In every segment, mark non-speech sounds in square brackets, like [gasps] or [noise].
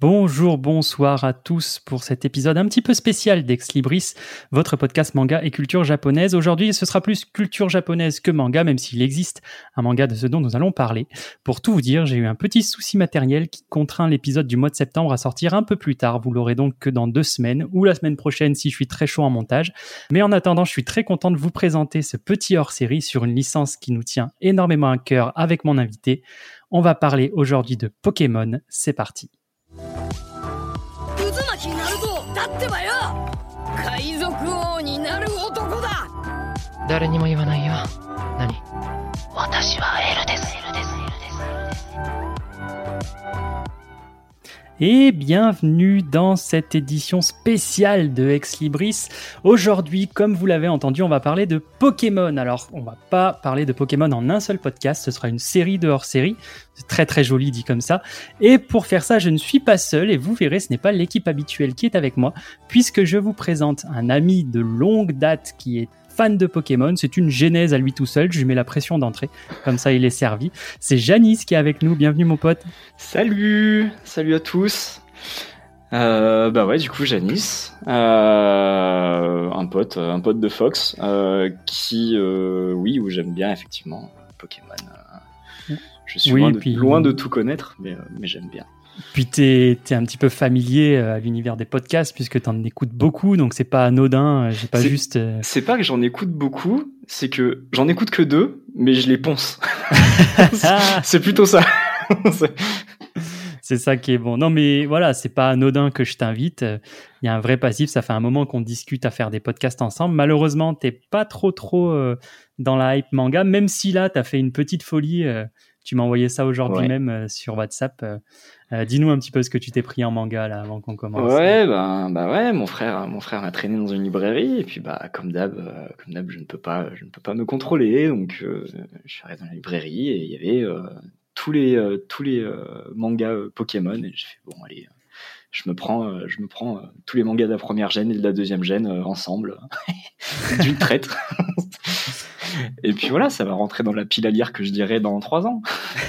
Bonjour, bonsoir à tous pour cet épisode un petit peu spécial d'Ex Libris, votre podcast manga et culture japonaise. Aujourd'hui, ce sera plus culture japonaise que manga, même s'il existe un manga de ce dont nous allons parler. Pour tout vous dire, j'ai eu un petit souci matériel qui contraint l'épisode du mois de septembre à sortir un peu plus tard. Vous l'aurez donc que dans deux semaines ou la semaine prochaine si je suis très chaud en montage. Mais en attendant, je suis très content de vous présenter ce petit hors-série sur une licence qui nous tient énormément à cœur avec mon invité. On va parler aujourd'hui de Pokémon. C'est parti. ってばよ。海賊王になる男だ。誰にも言わないよ。何？私はエルです。エルですエルです et bienvenue dans cette édition spéciale de Ex Libris. Aujourd'hui, comme vous l'avez entendu, on va parler de Pokémon. Alors, on va pas parler de Pokémon en un seul podcast, ce sera une série de hors-série. Très très joli dit comme ça. Et pour faire ça, je ne suis pas seul et vous verrez, ce n'est pas l'équipe habituelle qui est avec moi, puisque je vous présente un ami de longue date qui est fan de Pokémon. C'est une genèse à lui tout seul. Je lui mets la pression d'entrée. Comme ça, il est servi. C'est Janice qui est avec nous. Bienvenue, mon pote. Salut Salut à tous euh, bah ouais, du coup, Janice, euh, un pote, un pote de Fox, euh, qui, euh, oui, où j'aime bien effectivement Pokémon. Je suis Oui, loin, de, puis- loin de tout connaître, mais, mais j'aime bien. Puis t'es es un petit peu familier euh, à l'univers des podcasts puisque t'en écoutes beaucoup, donc c'est pas anodin. euh, J'ai pas C'est- juste. euh, C'est pas que j'en écoute beaucoup, c'est que j'en écoute que deux, mais je les ponce. [laughs] c'est plutôt ça. C'est- ça qui est bon. Non, mais voilà, c'est pas anodin que je t'invite. Il y a un vrai passif. Ça fait un moment qu'on discute à faire des podcasts ensemble. Malheureusement, t'es pas trop trop dans la hype manga, même si là, t'as fait une petite folie. Tu m'as envoyé ça aujourd'hui Ouais. même euh, sur WhatsApp. Euh, euh, Dis-nous un petit peu ce que tu t'es pris en manga là avant qu'on commence. Ouais, bah, bah ouais, mon frère, mon frère m'a traîné dans une librairie et puis bah comme d'hab, comme d'hab, je ne peux pas, je ne peux pas me contrôler, donc je suis arrivé dans la librairie et il y avait tous les tous les mangas Pokémon et j'ai fait bon allez, je me prends, je me prends tous les mangas de la première gêne et de la deuxième gêne ensemble [laughs] d'une traite. [laughs] et puis voilà, ça va rentrer dans la pile à lire que je dirais dans trois ans.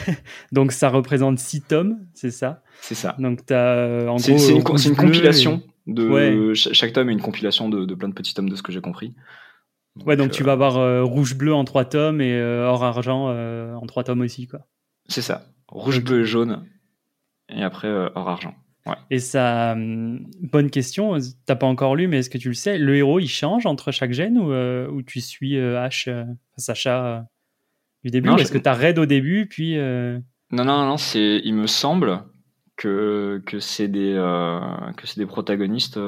[laughs] Donc ça représente six tomes, c'est ça? C'est ça. Donc t'as euh, en C'est une, compilation de Ouais. chaque tome est une compilation de, de plein de petits tomes de ce que j'ai compris. Ouais, donc tu euh, vas avoir euh, rouge bleu en trois tomes et euh, or argent en trois tomes aussi quoi. C'est ça. Rouge, bleu et jaune. Et après, or argent. Et ça, hum, bonne question, t'as pas encore lu, mais est-ce que tu le sais, le héros il change entre chaque gène ou, euh, ou tu suis euh, H, euh, Sacha euh, du début? Ou je- Est-ce que t'as Red au début, puis. Non, non, non, c'est, il me semble que, que c'est des, que c'est des protagonistes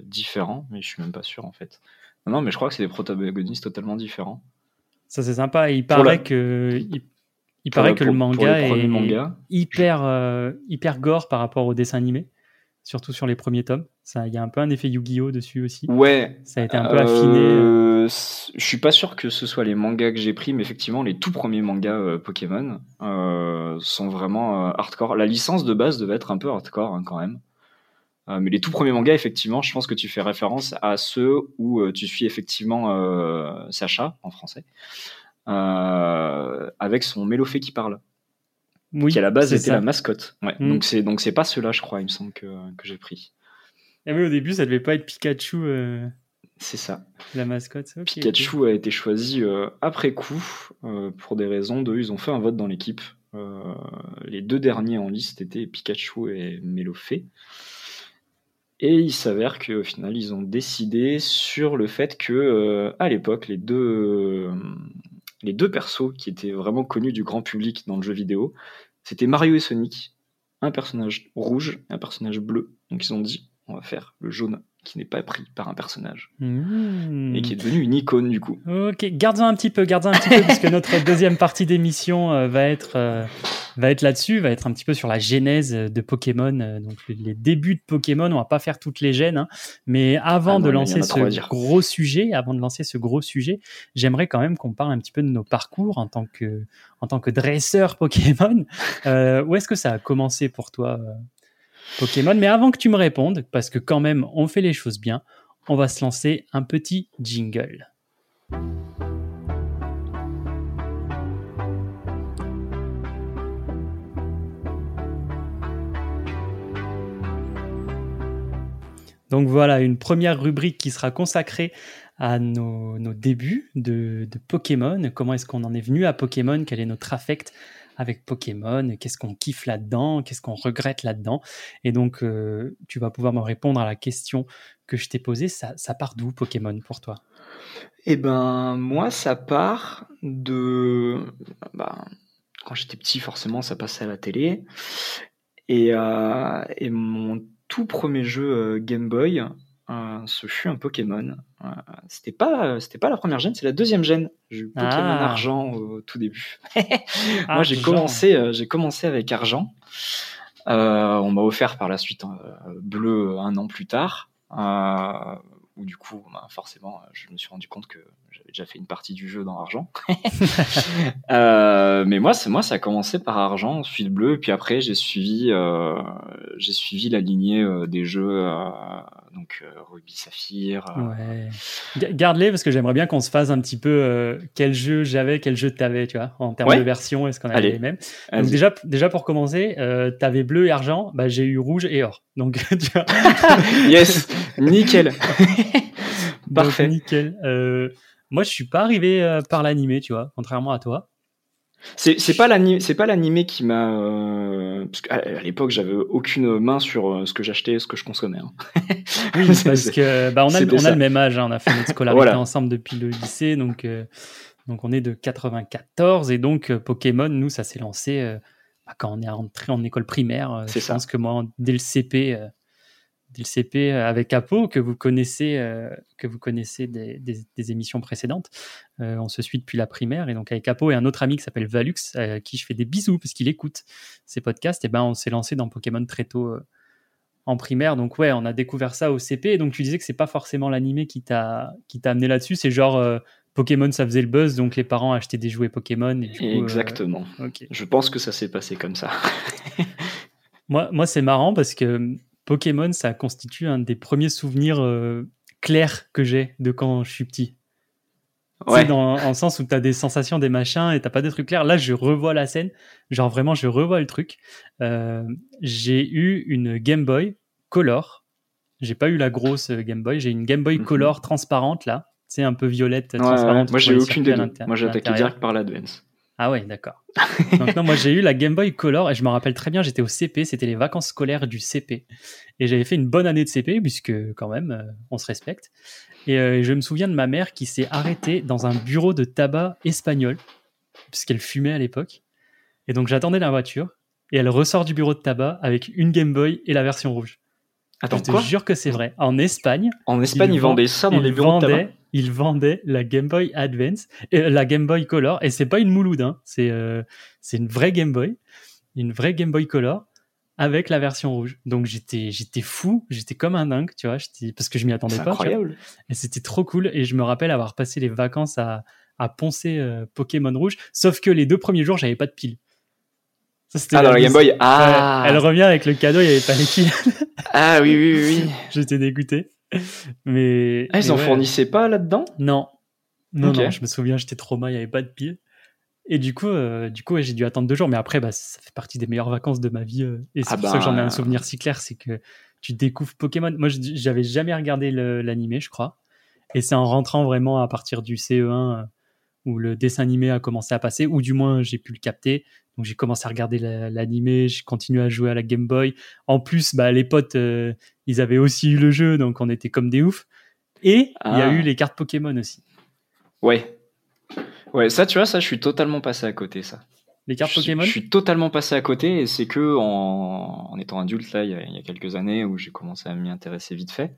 différents, mais je suis même pas sûr en fait. Non, non, mais je crois que c'est des protagonistes totalement différents. Ça c'est sympa. Il paraît la- que. Il, il paraît que le pour- manga est mangas. hyper, euh, hyper gore par rapport au dessin animé, surtout sur les premiers tomes. Ça, Il y a un peu un effet Yu-Gi-Oh! dessus aussi. Ouais. Ça a été un peu affiné. euh. Je suis pas sûr que ce soit les mangas que j'ai pris, mais effectivement, les tout premiers mangas euh, Pokémon euh, sont vraiment hardcore. La licence de base devait être un peu hardcore hein, quand même. Euh, mais les tout premiers mangas, effectivement, je pense que tu fais référence à ceux où euh, tu suis effectivement euh, Sacha, en français, avec son Mélofée qui parle, Oui, qui à la base était ça. la mascotte. Ouais, Mm. Donc c'est donc c'est pas ceux-là, je crois, il me semble que, que j'ai pris. Et oui, au début, ça devait pas être Pikachu, euh, C'est ça. la mascotte. Ok, ok. Pikachu a été choisi euh, après coup euh, pour des raisons de. Ils ont fait un vote dans l'équipe. Euh, les deux derniers en liste étaient Pikachu et Mélofée. Et il s'avère qu'au final, ils ont décidé sur le fait que, euh, à l'époque, les deux, euh, les deux persos qui étaient vraiment connus du grand public dans le jeu vidéo, c'était Mario et Sonic, un personnage rouge et un personnage bleu. Donc ils ont dit, on va faire le jaune qui n'est pas pris par un personnage Mmh. et qui est devenu une icône du coup. Ok, garde-en un petit peu, garde-en un petit peu, puisque notre [laughs] deuxième partie d'émission euh, va être, euh, va être là-dessus, va être un petit peu sur la genèse de Pokémon, euh, donc les, débuts de Pokémon. On va pas faire toutes les gènes, hein, mais avant Ah non, de lancer ce gros sujet, avant de lancer ce gros sujet, j'aimerais quand même qu'on parle un petit peu de nos parcours en tant que, en tant que dresseur Pokémon. [laughs] Euh, où est-ce que ça a commencé pour toi, euh, Pokémon? Mais avant que tu me répondes, parce que quand même on fait les choses bien, on va se lancer un petit jingle. Donc voilà, une première rubrique qui sera consacrée à nos, débuts de, de Pokémon. Comment est-ce qu'on en est venu à Pokémon? Quel est notre affect avec Pokémon? Qu'est-ce qu'on kiffe là-dedans? Qu'est-ce qu'on regrette là-dedans? Et donc, euh, tu vas pouvoir me répondre à la question que je t'ai posée. Ça, ça part d'où Pokémon pour toi? Eh ben, moi, ça part de. bah, quand j'étais petit, forcément, ça passait à la télé. Et, euh, et mon tout premier jeu euh, Game Boy, euh, ce fut un Pokémon. Euh, c'était pas, c'était pas la première gêne, c'est la deuxième gêne. J'ai eu Pokémon Ah. Argent au tout début. [laughs] Moi, j'ai commencé, j'ai commencé avec Argent. On m'a offert par la suite Bleu un an plus tard. Euh, où du coup, bah, forcément, je me suis rendu compte que j'avais déjà fait une partie du jeu dans Argent. [laughs] Euh, mais moi, c'est moi, ça a commencé par Argent, ensuite Bleu, et puis après, j'ai suivi, euh, j'ai suivi la lignée euh, des jeux, euh, donc euh, Ruby, Saphir. euh, Ouais. Ga- Garde-les parce que j'aimerais bien qu'on se fasse un petit peu euh, quel jeu j'avais, quel jeu t'avais, tu vois, en termes Ouais. de version, est-ce qu'on avait Allez. les mêmes? Donc déjà, déjà pour commencer, euh, t'avais bleu et argent, bah, j'ai eu rouge et or. Donc [laughs] tu vois, [laughs] yes, nickel. [laughs] donc, Parfait. nickel. Euh, moi, je suis pas arrivé euh, par l'animé, tu vois, contrairement à toi. C'est c'est pas l'animé, c'est pas l'animé qui m'a, euh, parce qu'à à l'époque, j'avais aucune main sur euh, ce que j'achetais, ce que je consommais. hein. Oui, [laughs] parce que bah, on, a, on a le même âge, hein, on a fait notre scolarité Voilà. ensemble depuis le lycée, donc, euh, donc on est de 94 et donc euh, Pokémon, nous, ça s'est lancé euh, bah, quand on est entré en école primaire. euh, C'est je ça. pense que moi, dès le CP, euh, le CP euh, avec Apo, que vous connaissez, euh, que vous connaissez des, des- des émissions précédentes, euh, on se suit depuis la primaire et donc avec Apo et un autre ami qui s'appelle Valux, euh, à qui je fais des bisous parce qu'il écoute ces podcasts, et ben on s'est lancé dans Pokémon très tôt. euh, en primaire. Donc ouais, on a découvert ça au CP. Et donc tu disais que c'est pas forcément l'animé qui t'a qui t'a amené là-dessus. C'est genre euh, Pokémon, ça faisait le buzz, donc les parents achetaient des jouets Pokémon. Et euh, Exactement. ok. Je pense que ça s'est passé comme ça. Moi, moi c'est marrant parce que Pokémon, ça constitue un des premiers souvenirs euh, clairs que j'ai de quand je suis petit. Ouais. dans, en sens où tu as des sensations, des machins et t'as pas des trucs clairs. Là, je revois la scène. Genre vraiment, je revois le truc. Euh, j'ai eu une Game Boy Color. J'ai pas eu la grosse euh, Game Boy. J'ai une Game Boy Mhm. Color transparente là. C'est un peu violette, Ouais. Moi, j'ai aucune des deux. Moi, j'ai à attaqué l'intérieur. direct par l'Advance. Ah ouais, d'accord. Donc non, moi j'ai eu la Game Boy Color et je me rappelle très bien, j'étais au CP, c'était les vacances scolaires du CP. Et j'avais fait une bonne année de CP, puisque quand même, euh, on se respecte. Et euh, je me souviens de ma mère qui s'est arrêtée dans un bureau de tabac espagnol, puisqu'elle fumait à l'époque. Et donc j'attendais la voiture, et elle ressort du bureau de tabac avec une Game Boy et la version rouge. Attends, je te quoi? jure que c'est vrai. En Espagne, En Espagne, Ils ils vendaient ça dans les bureaux de tabac? Il vendait la Game Boy Advance, et la Game Boy Color, et c'est pas une mouloude, hein, c'est euh, c'est une vraie Game Boy, une vraie Game Boy Color avec la version rouge. Donc j'étais j'étais fou, j'étais comme un dingue, tu vois, j'étais- parce que je m'y attendais pas. incroyable. Et c'était trop cool. Et je me rappelle avoir passé les vacances à, à poncer euh, Pokémon Rouge, sauf que les deux premiers jours, j'avais pas de piles. Ça, Ah, dans la Game Boy Ah elle revient avec le cadeau, il n'y avait pas les piles. Ah oui, oui, oui. oui. [laughs] J'étais dégoûté. Mais Ah, ils mais en ouais. fournissaient pas là-dedans? Non. Non, non, je me souviens, j'étais trauma, il n'y avait pas de piles. Et du coup, euh, du coup ouais, j'ai dû attendre deux jours. Mais après, bah, ça fait partie des meilleures vacances de ma vie. euh, et c'est Ah pour ça que j'en ai bah. un souvenir si clair, c'est que tu découvres Pokémon. Moi, j'avais jamais regardé l'animé, je crois. Et c'est en rentrant vraiment à partir du CE1 euh, où le dessin animé a commencé à passer, ou du moins j'ai pu le capter. Donc j'ai commencé à regarder la- l'animé, j'ai continué à jouer à la Game Boy. En plus, bah, les potes, euh, ils avaient aussi eu le jeu, donc on était comme des oufs. Et il y a Ah. eu les cartes Pokémon aussi. Ouais. Ouais, ça, tu vois, ça, je suis totalement passé à côté, ça. Les cartes je, Pokémon je suis totalement passé à côté, et c'est que en, en étant adulte, là, il y, a, il y a quelques années, où j'ai commencé à m'y intéresser vite fait.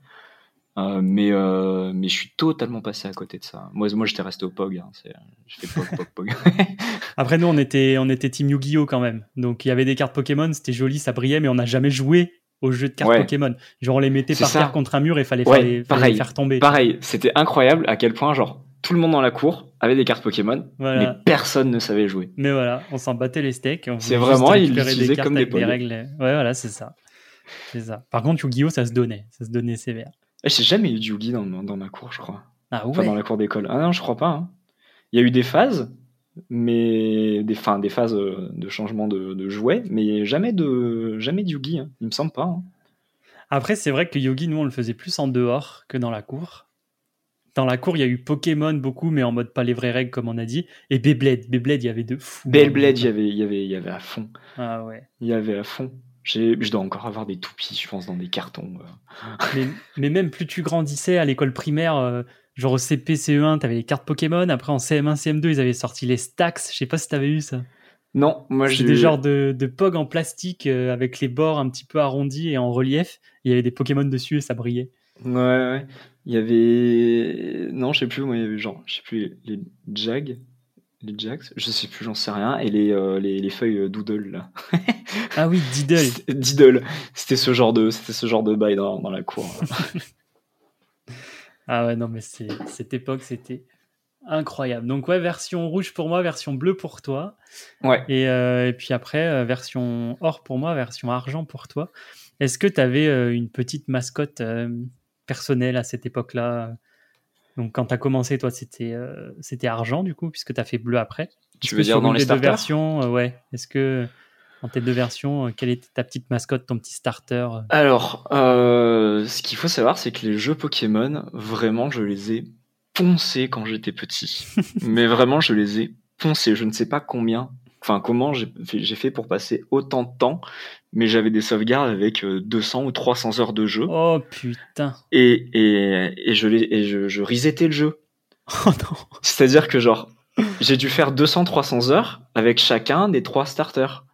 Euh, mais, euh, mais je suis totalement passé à côté de ça. Moi, moi j'étais resté au POG. Hein, c'est- je fais POG, POG, POG. [laughs] Après, nous, on était, on était Team Yu-Gi-Oh quand même. Donc, il y avait des cartes Pokémon, c'était joli, ça brillait, mais on n'a jamais joué au jeu de cartes Ouais. Pokémon. Genre, on les mettait par ça. terre contre un mur et fallait, Ouais, faire, les, fallait les faire tomber. Pareil, c'était incroyable à quel point, genre, tout le monde dans la cour avait des cartes Pokémon, Voilà. mais personne ne savait jouer. Mais voilà, on s'en battait les steaks. C'est vraiment, ils l'utilisaient comme des avec des règles. Ouais, voilà, c'est ça. C'est ça. Par contre, Yu-Gi-Oh, ça se donnait. Ça se donnait sévère. Eh, J'ai jamais eu de Yugi dans, dans ma cour, je crois. Ah Enfin, ouais dans la cour d'école. Ah non, je crois pas. hein. Il y a eu des phases, mais des, enfin, des phases euh, de changement de, de jouets, mais jamais de, jamais de Yugi. hein. Il me semble pas. hein. Après, c'est vrai que Yogi, nous, on le faisait plus en dehors que dans la cour. Dans la cour, il y a eu Pokémon beaucoup, mais en mode pas les vraies règles, comme on a dit. Et Beyblade. Beyblade, il y avait de fou. Beyblade, il y avait, il y avait, il y avait à fond. Ah ouais. Il y avait à fond. Je dois encore avoir des toupies, je pense, dans des cartons. euh. mais, mais même plus tu grandissais à l'école primaire, euh, genre au CP, CE1, t'avais les cartes Pokémon. Après, en CM1, CM2, ils avaient sorti les stacks. Je sais pas si t'avais eu ça. Non, moi j'ai. des genres de, de POG en plastique euh, avec les bords un petit peu arrondis et en relief. Il y avait des Pokémon dessus et ça brillait. Ouais, ouais. Il y avait. Non, je sais plus, moi, il y avait genre, je sais plus, les, les Jags. Les Jags, je sais plus, j'en sais rien. Et les, euh, les, les feuilles euh, Doodle, là. [laughs] Ah oui, Diddle. [laughs] C'était- Diddle. C'était ce genre de, c'était ce genre de bail dans, dans la cour. [laughs] Ah ouais, non, mais cette époque, c'était incroyable. Donc ouais, version rouge pour moi, version bleue pour toi. Ouais. Et, euh, et puis après, version or pour moi, version argent pour toi. Est-ce que tu avais une petite mascotte personnelle à cette époque-là? Donc quand tu as commencé, toi, c'était, euh, c'était argent du coup, puisque tu as fait bleu après. Tu veux dire dans les deux versions, euh, ouais. Est-ce que dans tes deux versions, euh, quelle était ta petite mascotte, ton petit starter euh Alors, euh, ce qu'il faut savoir, c'est que les jeux Pokémon, vraiment, je les ai poncés quand j'étais petit. [laughs] Mais vraiment, je les ai poncés. Je ne sais pas combien, enfin, comment j'ai fait, pour passer autant de temps, mais j'avais des sauvegardes avec euh, 200 ou 300 heures de jeu. Oh putain Et, et, et je, et je, je resetais le jeu. [laughs] Oh non C'est-à-dire que, genre, j'ai dû faire 200-300 heures avec chacun des trois starters.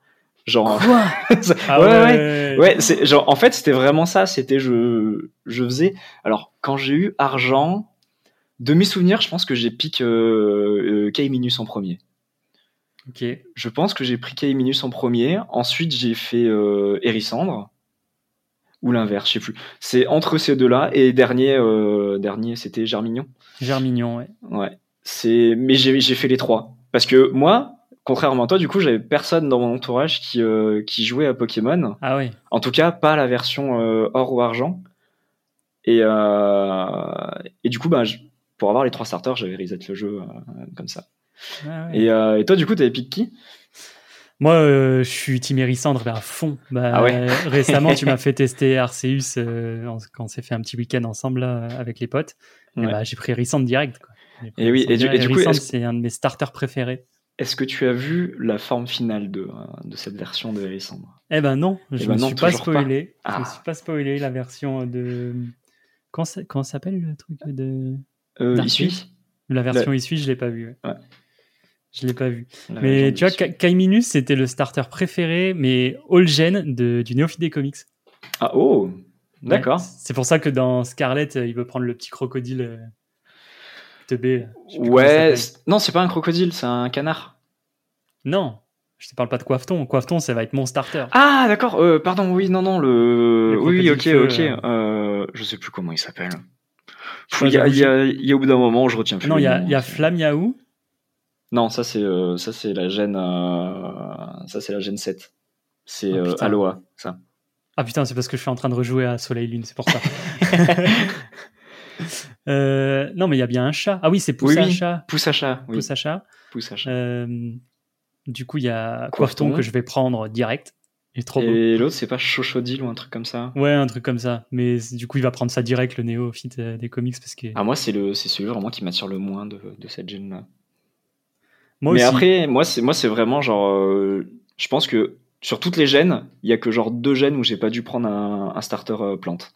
Genre, Quoi? [laughs] Ah ouais, ouais. Ouais, c'est genre en fait c'était vraiment ça. C'était je je faisais. Alors quand j'ai eu argent, de mes souvenirs, je pense que j'ai piqué euh, euh, en premier. Ok. Je pense que j'ai pris K-Minus en premier. Ensuite j'ai fait euh, Hérissandre ou l'inverse, je sais plus. C'est entre ces deux-là et dernier euh, dernier c'était Germignon. Germignon, ouais. Ouais. C'est mais j'ai j'ai fait les trois parce que moi. Contrairement à toi, du coup, j'avais personne dans mon entourage qui, euh, qui jouait à Pokémon. Ah ouais. En tout cas, pas la version euh, or ou argent. Et, euh, et du coup, bah, je- pour avoir les trois starters, j'avais reset le jeu comme ça. Ah ouais. Et, euh, et toi, du coup, t'avais pick qui? Moi, euh, je suis Team Hérissandre à fond. Bah, Ah ouais euh, récemment, tu m'as [laughs] fait tester Arceus euh, en- quand on s'est fait un petit week-end ensemble là, avec les potes. Ouais. bah, j'ai pris Hérissandre direct. Quoi. J'ai pris Et oui, et du- et du coup, c'est un de mes starters préférés. Est-ce que tu as vu la forme finale de, de cette version de Hérissandre Eh ben non, je ben me non, suis pas spoilé. Je Ah. me suis pas spoilé la version de. Comment ça, comment ça s'appelle le truc de. euh, La version Issue, je l'ai pas vue. ouais. Je l'ai pas. La Mais tu vois, Kaiminus, c'était le starter préféré, mais all gen de, du néophyte des comics. Ah, oh D'accord. Ouais. C'est pour ça que dans Scarlet, euh, il veut prendre le petit crocodile euh, teubé. il Ouais, non, c'est pas un crocodile, c'est un canard. Non, je te parle pas de Coiffeton. Coiffeton, ça va être mon starter. Ah, d'accord, euh, pardon, oui, non, non, le. Oui, ok, ok. euh, je sais plus comment il s'appelle. Il y, a- pas, il y a- il y a au bout d'un moment, je retiens plus. non, il y a, y Yahoo. Non, ça c'est euh, ça c'est la gêne euh, ça c'est la gêne 7. C'est Oh, euh. Aloha, ça. Ah putain, c'est parce que je suis en train de rejouer à Soleil Lune, c'est pour ça. [laughs] Euh, non, mais il y a bien un chat. Ah oui, c'est Pousse oui. chat. Pousse à chat, oui. Pousse à chat. Pousse à chat. Du coup, il y a. Coiffeton que je vais prendre direct. Il est trop beau. Et l'autre c'est pas Chochodile ou un truc comme ça. Ouais, un truc comme ça. Mais du coup, il va prendre ça direct, le néophyte des comics, parce que Ah moi c'est le c'est celui vraiment qui m'attire le moins de, de cette gêne là. Moi Mais aussi. après moi c'est moi c'est vraiment genre euh, je pense que sur toutes les gènes, il y a que genre deux gènes où j'ai pas dû prendre un, un starter euh, plante.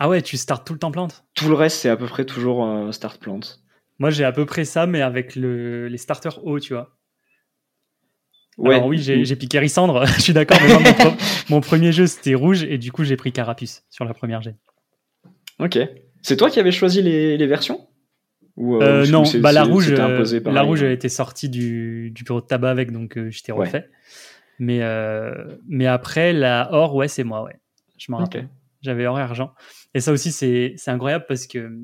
Ah ouais, tu startes tout le temps plante? Tout le reste c'est à peu près toujours euh, start plante. Moi, j'ai à peu près ça, mais avec le, les starters hauts, tu vois. Ouais. Alors oui, j'ai j'ai piqué Rissandre, [laughs] je suis d'accord, mais moi, mon, pro- [laughs] mon premier jeu, c'était rouge, et du coup, j'ai pris Carapuce sur la première gêne. Ok. C'est toi qui avais choisi les, les versions? Ou, Euh, ou non, bah, la rouge, euh, imposé la rouge, elle était sortie du, du bureau de tabac avec, donc euh, Ouais. refait. Mais, euh, mais après, la or, ouais, c'est moi, ouais. Je m'en rappelle. J'avais or et argent. Et ça aussi, c'est incroyable parce que.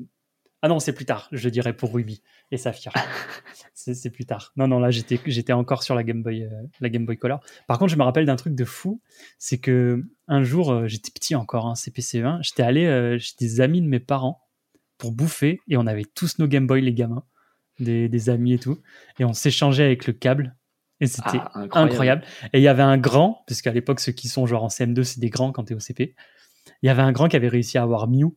Ah non, c'est plus tard, je dirais pour Ruby et Saphir. [laughs] c'est c'est plus tard. Non, non, là, j'étais j'étais encore sur la Game Boy, euh, la Game Boy Color. Par contre, je me rappelle d'un truc de fou. C'est que un jour, euh, j'étais petit encore, hein, CPC1, j'étais allé euh, chez des amis de mes parents pour bouffer et on avait tous nos Game Boy, les gamins, des, des amis et tout. Et on s'échangeait avec le câble. Et c'était Ah, incroyable. Et il y avait un grand, parce qu'à l'époque, ceux qui sont genre en CM2, c'est des grands quand t'es au CP. Il y avait un grand qui avait réussi à avoir Mew.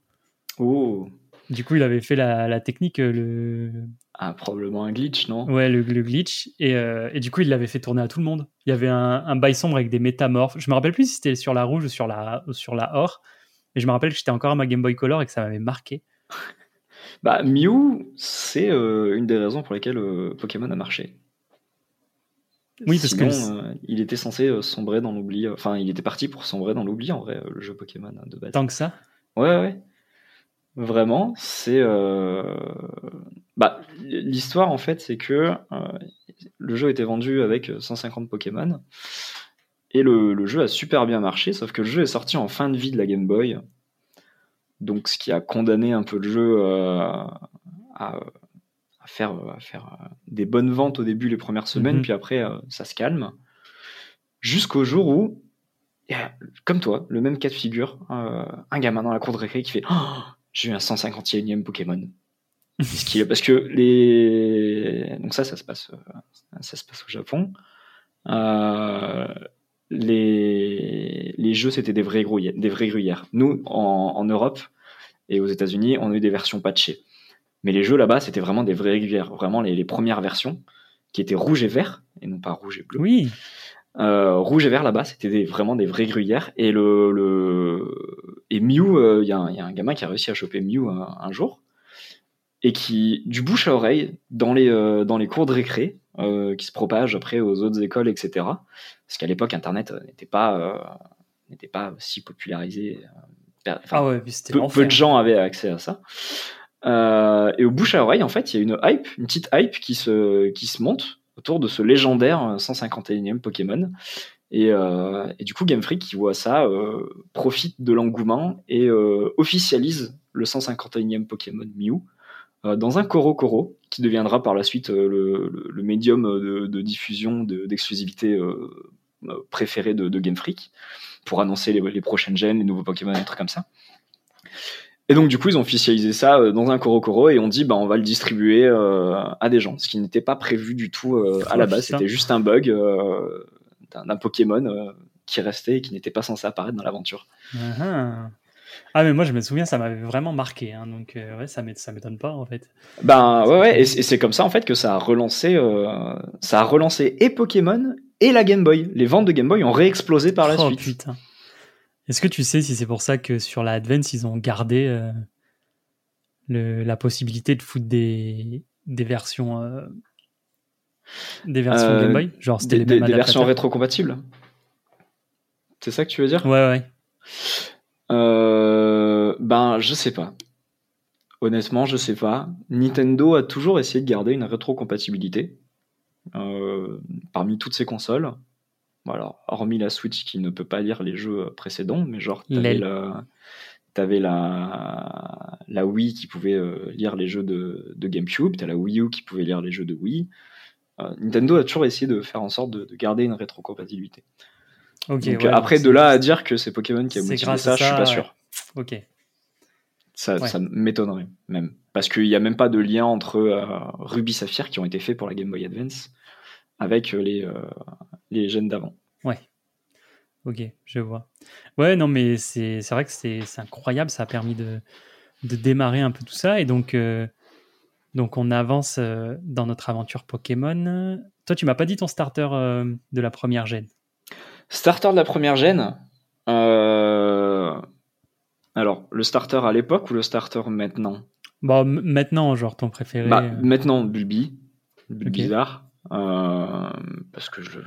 Oh, Du coup, il avait fait la, la technique, euh, le, ah, probablement un glitch, non? Ouais, le, le glitch, et, euh, et du coup, il l'avait fait tourner à tout le monde. Il y avait un, un bail sombre avec des métamorphes. Je me rappelle plus si c'était sur la rouge ou sur la, ou sur la or, mais je me rappelle que j'étais encore à ma Game Boy Color et que ça m'avait marqué. Bah, Mew, c'est euh, une des raisons pour lesquelles euh, Pokémon a marché. Oui, parce que Sinon, euh, il était censé sombrer dans l'oubli. Enfin, il était parti pour sombrer dans l'oubli en vrai, le jeu Pokémon hein, de base. tant que ça. Ouais, ouais. Vraiment, c'est. euh, Bah, l'histoire en fait, c'est que euh, le jeu était vendu avec 150 Pokémon. Et le, le jeu a super bien marché, sauf que le jeu est sorti en fin de vie de la Game Boy. Donc, ce qui a condamné un peu le jeu euh, à, à faire, à faire euh, des bonnes ventes au début, les premières semaines, Mhm. puis après, euh, ça se calme. Jusqu'au jour où, comme toi, le même cas de figure, un gamin dans la cour de récré qui fait Oh, J'ai eu un 151e Pokémon. [laughs] Parce que les. Donc, ça, ça se passe, ça se passe au Japon. Euh, les, les jeux, c'était des vrais, gruyères, des gruyères. Nous, en, en Europe et aux États-Unis, on a eu des versions patchées. Mais les jeux là-bas, c'était vraiment des vraies gruyères. Vraiment les, les premières versions qui étaient rouge et vert, et non pas rouge et bleu. Oui, Euh, rouge et vert là-bas, c'était des- vraiment des vraies gruyères. Et le, le... et Mew, euh, il y, a un- il y a un gamin qui a réussi à choper Mew un, un jour et qui, du bouche à oreille, dans les, euh, dans les cours de récré, euh, qui se propage après aux autres écoles, etc. Parce qu'à l'époque, Internet euh, n'était pas, n'était pas si popularisé. ah ouais, c'était peu, de gens avaient accès à ça. Et au bouche à oreille, en fait, il y a une hype, une petite hype qui se, qui se monte autour de ce légendaire 151e Pokémon. Et, euh, et du coup, Game Freak, qui voit ça, euh, profite de l'engouement et euh, officialise le 151e Pokémon Mew dans un Koro Koro, qui deviendra par la suite euh, le, le- le médium de, de diffusion de- d'exclusivité euh, euh, préféré de, de Game Freak, pour annoncer les, les prochaines gènes, les nouveaux Pokémon, des trucs comme ça. Et donc, du coup, ils ont officialisé ça euh, dans un Koro Koro et on dit, bah, on va le distribuer euh, à des gens, ce qui n'était pas prévu du tout euh, à la base. C'était juste un bug euh, d'un Pokémon euh, qui restait et qui n'était pas censé apparaître dans l'aventure. Ah. Ah, mais moi, je me souviens, ça m'avait vraiment marqué. hein, donc, euh, ouais, ça m'é- ça m'étonne pas, en fait. Ben ouais, ouais, et c'est comme ça en fait que ça a relancé, euh, ça a relancé et Pokémon et la Game Boy. Les ventes de Game Boy ont réexplosé par la oh, suite. putain. Est-ce que tu sais si c'est pour ça que sur la Advance, ils ont gardé euh, le- la possibilité de foutre des, des versions, euh, des versions Game Boy? Genre, c'était Des, les des- mêmes des versions rétrocompatibles. C'est ça que tu veux dire? Ouais, ouais. Euh, Ben je sais pas. Honnêtement, je sais pas. Nintendo a toujours essayé de garder une rétrocompatibilité euh, parmi toutes ses consoles. Bon, alors, hormis la Switch qui ne peut pas lire les jeux précédents, mais genre, t'avais la, t'avais la, la Wii qui pouvait euh, lire les jeux de, de GameCube, t'as la Wii U qui pouvait lire les jeux de Wii. Euh, Nintendo a toujours essayé de faire en sorte de, de garder une rétrocompatibilité. Donc, ouais, après, de là à dire que c'est Pokémon qui a motivé ça, à je suis ça, pas ouais. sûr. Ok. Ça, Ouais. ça m'étonnerait même. Parce qu'il n'y a même pas de lien entre euh, Ruby Saphir qui ont été faits pour la Game Boy Advance avec euh, les, euh, les gènes d'avant. Ok, je vois. Ouais, non, mais c'est vrai que c'est incroyable. Ça a permis de, de démarrer un peu tout ça. Et donc, euh, donc on avance dans notre aventure Pokémon. Toi, tu m'as pas dit ton starter de la première gêne. Starter de la première gène euh, Alors, le starter à l'époque ou le starter maintenant? M- maintenant, genre ton préféré. bah, euh, Maintenant, Bulbi. Bulbizarre. euh, parce que je-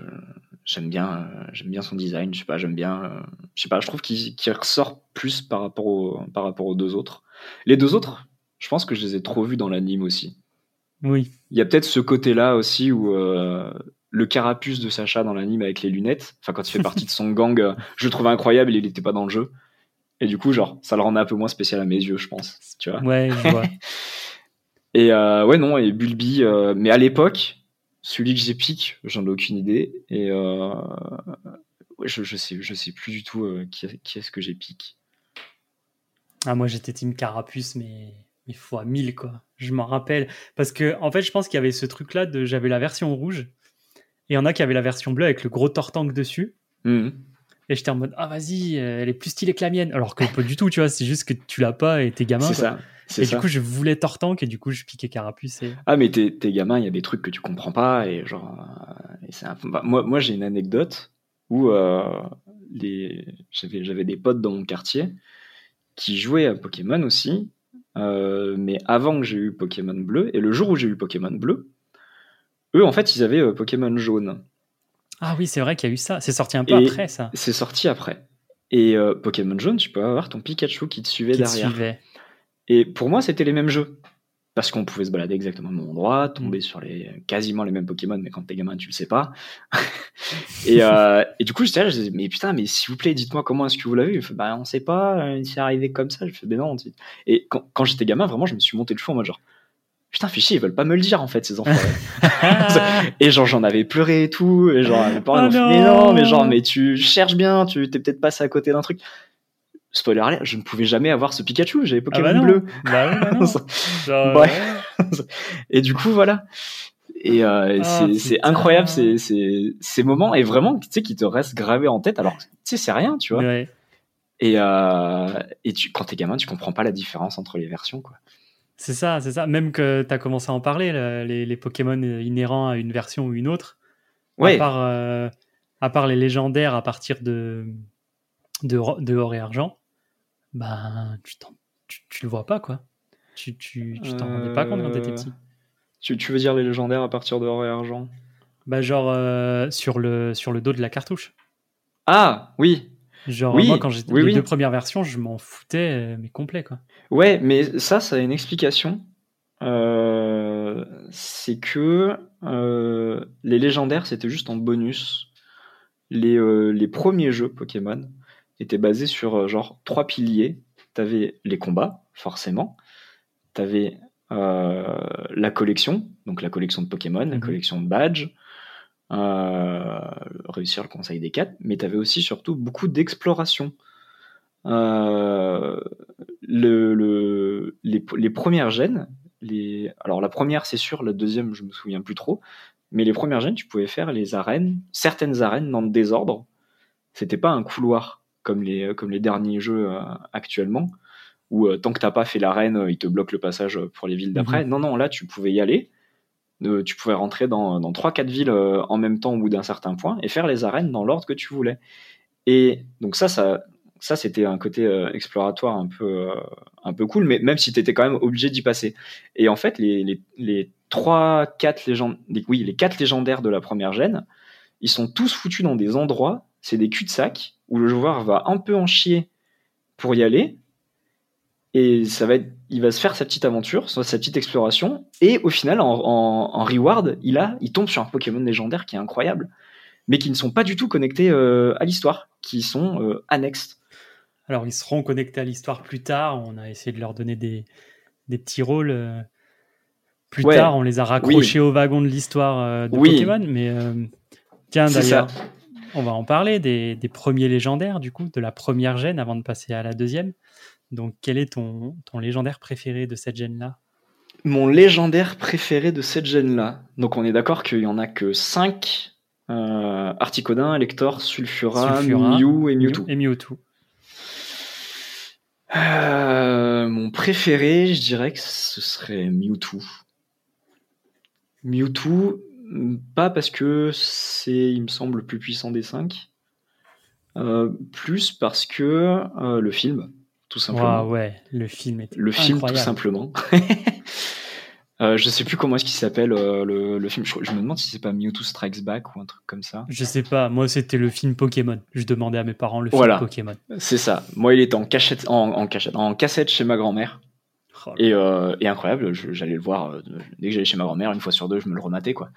j'aime bien, euh, j'aime bien son design. Je sais pas, j'aime bien. euh, je sais pas, je trouve qu'il ressort plus par rapport, au- par rapport aux deux autres. Les deux autres, je pense que je les ai trop vus dans l'anime aussi. Oui, Il y a peut-être ce côté-là aussi où euh, le carapuce de Sacha dans l'anime avec les lunettes, enfin quand il fait partie de son gang, euh, je le trouvais incroyable, il n'était pas dans le jeu. Et du coup, genre, ça le rendait un peu moins spécial à mes yeux, je pense. Tu vois ouais, je vois. [laughs] et euh, ouais, non, et Bulbi, euh, mais à l'époque, celui que j'ai pique, j'en ai aucune idée. Et euh, ouais, je, je, sais, je sais plus du tout qui, qui est-ce que j'ai pique. Ah, moi, j'étais Team Carapuce, mais, mais fois 1000, quoi. Je m'en rappelle. Parce que, en fait, je pense qu'il y avait ce truc-là de j'avais la version rouge, et il y en a qui avaient la version bleue avec le gros tortank dessus. Mhm. Et j'étais en mode, ah vas-y, elle est plus stylée que la mienne. Alors que pas du tout, tu vois, c'est juste que tu l'as pas et t'es gamin. C'est ça. Et ça. du coup, je voulais Tortank et du coup, je piquais Carapuce. Et... Ah, mais t'es t'es gamin, il y a des trucs que tu comprends pas. Et genre, euh, et un bah, moi, moi j'ai une anecdote où euh, les... j'avais j'avais des potes dans mon quartier qui jouaient à Pokémon aussi. euh, mais avant que j'ai eu Pokémon bleu, et le jour où j'ai eu Pokémon bleu, eux, en fait, ils avaient euh, Pokémon jaune. Ah oui, c'est vrai qu'il y a eu ça. C'est sorti un peu Et- après ça. C'est sorti après. Et euh, Pokémon jaune, tu peux avoir ton Pikachu qui te suivait Qui te derrière. suivait. Et pour moi, c'était les mêmes jeux. Parce qu'on pouvait se balader exactement au même endroit, tomber Mm. sur les, quasiment les mêmes Pokémon, mais quand t'es gamin, tu le sais pas. [laughs] et, euh, et du coup, j'étais là, je disais, mais putain, mais s'il vous plaît, dites-moi comment est-ce que vous l'avez vu. Fait, bah, on sait pas, c'est arrivé comme ça. Je fais, ben non. Et quand, quand j'étais gamin, vraiment, je me suis monté le chou en mode genre, putain, fichier, ils veulent pas me le dire, en fait, ces enfants. [laughs] Et genre, j'en avais pleuré et tout. Et genre, mes parents Oh mais non, mais genre, mais tu cherches bien, tu t'es peut-être passé à côté d'un truc. Spoiler alert, je ne pouvais jamais avoir ce Pikachu, j'avais ah Pokémon bah bleu. Bah oui, bah non. [laughs] Genre, Ouais. ouais. [laughs] Et du coup, voilà. Et euh, Ah, c'est- incroyable ces, ces, ces moments, et vraiment, tu sais, qui te restent gravés en tête. Alors, tu sais, c'est rien, tu vois. Ouais. Et, euh, et tu, quand t'es gamin, tu comprends pas la différence entre les versions, quoi. C'est ça, c'est ça. Même que tu as commencé à en parler, les, les Pokémon inhérents à une version ou une autre. Ouais, À part, euh, à part les légendaires à partir de, de, Or et Argent, ben, tu, tu, tu le vois pas, quoi. Tu tu, tu t'en rendais pas compte quand t'étais Euh, petit. tu, tu veux dire les légendaires à partir de or et argent? Bah, genre euh, sur, le, sur le dos de la cartouche. Ah, oui. Genre, Oui, moi, quand j'étais oui, les oui. deux premières versions, je m'en foutais, euh, mais complet, quoi. Ouais, mais ça, ça a une explication. Euh, c'est que euh, les légendaires, c'était juste en bonus. Les, euh, les premiers jeux Pokémon étaient basés sur genre trois piliers. T'avais les combats, forcément. T'avais la collection, donc la collection de Pokémon, la Mhm. collection de badges. Euh, réussir le conseil des quatre, mais t'avais aussi surtout beaucoup d'exploration. Euh, le, le- les, les premières gènes, les, alors la première c'est sûr, la deuxième je me souviens plus trop, mais les premières gènes tu pouvais faire les arènes, certaines arènes dans le désordre. C'était pas un couloir comme les, comme les derniers jeux euh, actuellement, où euh, tant que t'as pas fait l'arène, euh, ils te bloquent le passage pour les villes d'après. Non, non, là tu pouvais y aller. Tu pouvais rentrer dans, dans 3-4 villes euh, en même temps au bout d'un certain point et faire les arènes dans l'ordre que tu voulais. Et donc ça, ça, ça c'était un côté euh, exploratoire un peu, euh, un peu cool, mais même si tu étais quand même obligé d'y passer. Et en fait, les, les, les 3, 4 légendes, oui, les 4 légendaires de la première gêne, ils sont tous foutus dans des endroits, c'est des cul-de-sac, où le joueur va un peu en chier pour y aller, et ça va être, il va se faire sa petite aventure, sa petite exploration, et au final, en, en, en reward, il, a, il tombe sur un Pokémon légendaire qui est incroyable, mais qui ne sont pas du tout connectés euh, à l'histoire, qui sont euh, annexes. Alors, ils seront connectés à l'histoire plus tard. On a essayé de leur donner des, des petits rôles. euh, plus Ouais. tard, on les a raccrochés au wagon de l'histoire de Oui. Pokémon. Mais tiens, d'ailleurs, on va en parler des, des premiers légendaires, du coup, de la première gêne avant de passer à la deuxième. Donc, quel est ton, ton légendaire préféré de cette gêne-là? Mon légendaire préféré de cette gêne-là. Donc on est d'accord qu'il y en a que 5 euh, Articodin, Elector, Sulfura, Sulfura, Mew et Mewtwo. Et Mewtwo. Euh, mon préféré, je dirais que ce serait Mewtwo. Mewtwo, pas parce que c'est, il me semble, le plus puissant des 5, plus parce que euh, le film, tout simplement. Ouais, le film est Le film, tout simplement. [laughs] Euh, je sais plus comment est-ce qu'il s'appelle euh, le, le film. Je, je me demande si c'est pas Mewtwo Strikes Back ou un truc comme ça. Je sais pas, moi c'était le film Pokémon. Je demandais à mes parents le film Voilà. Pokémon. C'est ça. Moi, il était en cachette, en, en cachette, en cassette chez ma grand-mère. Oh Et, euh, et incroyable, j'allais le voir euh, dès que j'allais chez ma grand-mère, une fois sur deux, je me le rematais quoi.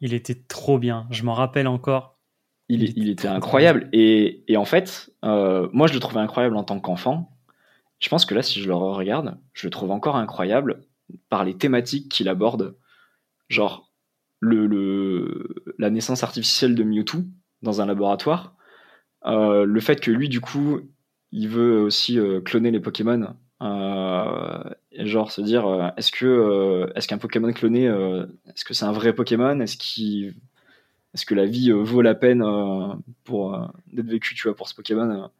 Il était trop bien, je m'en rappelle encore. Il, Il était il était trop incroyable. Et, et en fait, euh, moi, je le trouvais incroyable en tant qu'enfant. Je pense que là, si je le regarde, je le trouve encore incroyable par les thématiques qu'il aborde. Genre, le, le- la naissance artificielle de Mewtwo dans un laboratoire. Euh, le fait que lui, du coup, il veut aussi euh, cloner les Pokémon. Euh, et genre se dire, est-ce que est-ce qu'un Pokémon cloné, est-ce que c'est un vrai Pokémon? Est-ce qu'il Est-ce que la vie euh, vaut la peine euh, pour euh, d'être vécue, tu vois, pour ce Pokémon.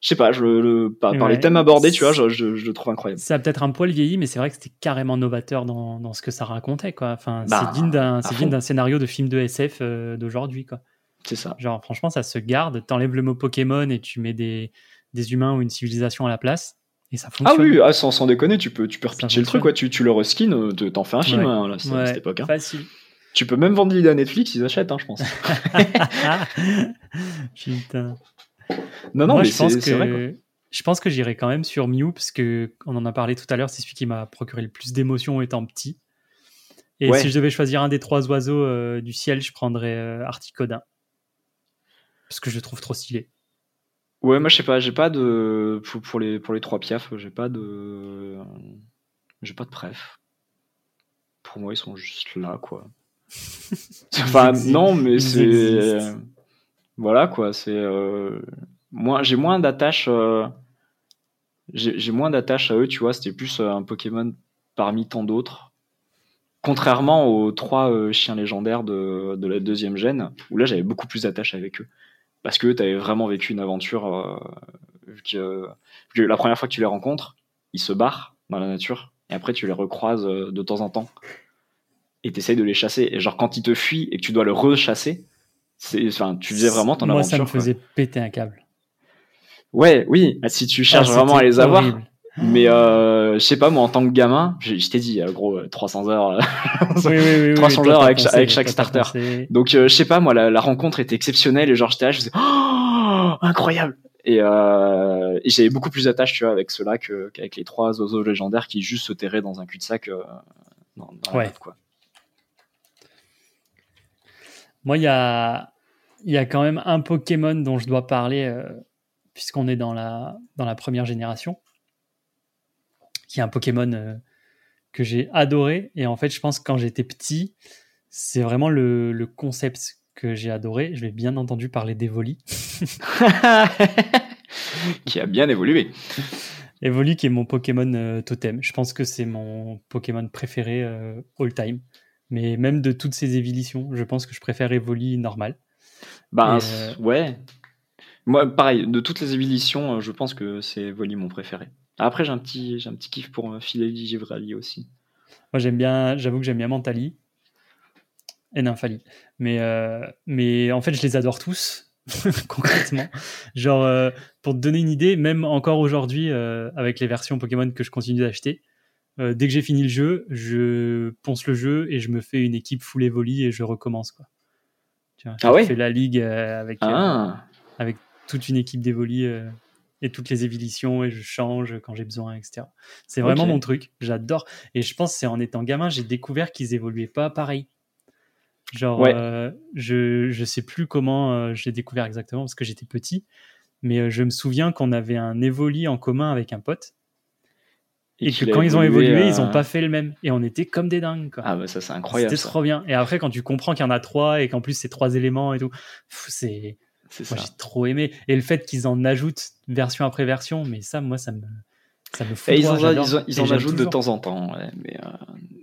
Je sais pas, je, le, par, par les thèmes abordés, tu vois, je, je- je le trouve incroyable. Ça a peut-être un poil vieilli, mais c'est vrai que c'était carrément novateur dans, dans ce que ça racontait. Quoi. Enfin, Bah, c'est digne d'un scénario de film de SF euh, d'aujourd'hui. quoi. C'est ça. Genre, franchement, ça se garde. T'enlèves le mot Pokémon et tu mets des, des humains ou une civilisation à la place. Et ça Ah fonctionne. oui, ah, sans, sans déconner, tu peux, tu peux repitcher le truc, ouais, tu, tu le reskin, te- t'en fais un film Ouais. hein, là, à cette époque. hein. Facile. Tu peux même vendre l'idée à Netflix, ils achètent, hein, je pense. [laughs] Putain. Non, non, Moi, mais je pense c'est c'est vrai. quoi. que je pense que j'irai quand même sur Mew parce que on en a parlé tout à l'heure. C'est celui qui m'a procuré le plus d'émotions étant petit. Et Ouais. si je devais choisir un des trois oiseaux euh, du ciel, je prendrais euh, Articodin parce que je le trouve trop stylé. Ouais, moi je sais pas, j'ai pas de pour, pour les pour les trois piafs, j'ai pas de j'ai pas de préf. Pour moi, ils sont juste là quoi. [laughs] enfin non, mais c'est voilà quoi, c'est euh, moi j'ai moins d'attache euh, j'ai moins d'attache à eux, tu vois, c'était plus euh, un Pokémon parmi tant d'autres. Contrairement aux trois euh, chiens légendaires de, de la deuxième gêne, où là j'avais beaucoup plus d'attache avec eux. Parce que tu avais vraiment vécu une aventure, vu, que, vu que la première fois que tu les rencontres, ils se barrent dans la nature, et après tu les recroises de temps en temps, et tu essayes de les chasser. Et genre quand ils te fuient et que tu dois le rechasser, enfin, tu faisais vraiment ton Moi, aventure. ça me quoi. faisait péter un câble. Ouais, oui, si tu cherches Ah, vraiment à les avoir, horrible. mais euh, je sais pas, moi en tant que gamin, je, je t'ai dit, euh, gros, euh, 300 heures. euh, Oui, oui, oui, oui, 300 [laughs] toi, heures avec, pensé, avec toi, chaque starter. pensé. Donc, euh, je sais pas, moi, la, la rencontre était exceptionnelle et genre, j'étais là, je faisais, oh, incroyable! Et, euh, et j'avais beaucoup plus d'attache, tu vois, avec ceux-là qu'avec les trois oiseaux légendaires qui juste se terraient dans un cul-de-sac dans, dans la Ouais. map, quoi. Moi, il y a, il y a quand même un Pokémon dont je dois parler, euh, puisqu'on est dans la, dans la première génération, qui est un Pokémon euh, que j'ai adoré. Et en fait, je pense que quand j'étais petit, c'est vraiment le, le concept que j'ai adoré. Je vais bien entendu parler d'Evoli. [laughs] qui a bien évolué. Evoli qui est mon Pokémon euh, totem. Je pense que c'est mon Pokémon préféré euh, all time. Mais même de toutes ces évolutions, je pense que je préfère Evoli normal. C- ouais. Moi, pareil, de toutes les évolutions, euh, je pense que c'est Voli mon préféré. Après, j'ai un petit, j'ai un petit kiff pour euh, Phileli Givrali aussi. Moi, j'aime bien, j'avoue que j'aime bien Mentali et Nymphali. Mais, euh, mais en fait, je les adore tous, [laughs] concrètement. Genre, euh, pour te donner une idée, même encore aujourd'hui, euh, avec les versions Pokémon que je continue d'acheter, euh, dès que j'ai fini le jeu, je ponce le jeu et je me fais une équipe full Evoli et je recommence. Quoi. Tu vois, Ah ouais fais la ligue euh, avec, euh, Ah, avec toute une équipe d'Evoli et toutes les évolutions et je change quand j'ai besoin, etc. C'est vraiment mon truc. J'adore. Et je pense que c'est en étant gamin, j'ai découvert qu'ils évoluaient pas pareil. Genre, Ouais. euh, je, je sais plus comment euh, j'ai découvert exactement parce que j'étais petit, mais euh, je me souviens qu'on avait un Evoli en commun avec un pote et, que quand ils ont évolué, ils ont pas fait le même. Et on était comme des dingues. Quoi. Ah, bah ça, c'est incroyable. C'était ça. trop bien. Et après, quand tu comprends qu'il y en a trois et qu'en plus c'est trois éléments et tout, c'est moi, j'ai trop aimé. Et le fait qu'ils en ajoutent version après version, mais ça, moi, ça me, ça me fout. Et ils, en, j'adore. ils, en- ils Et en j'aime ajoutent de temps en temps, ouais, mais euh,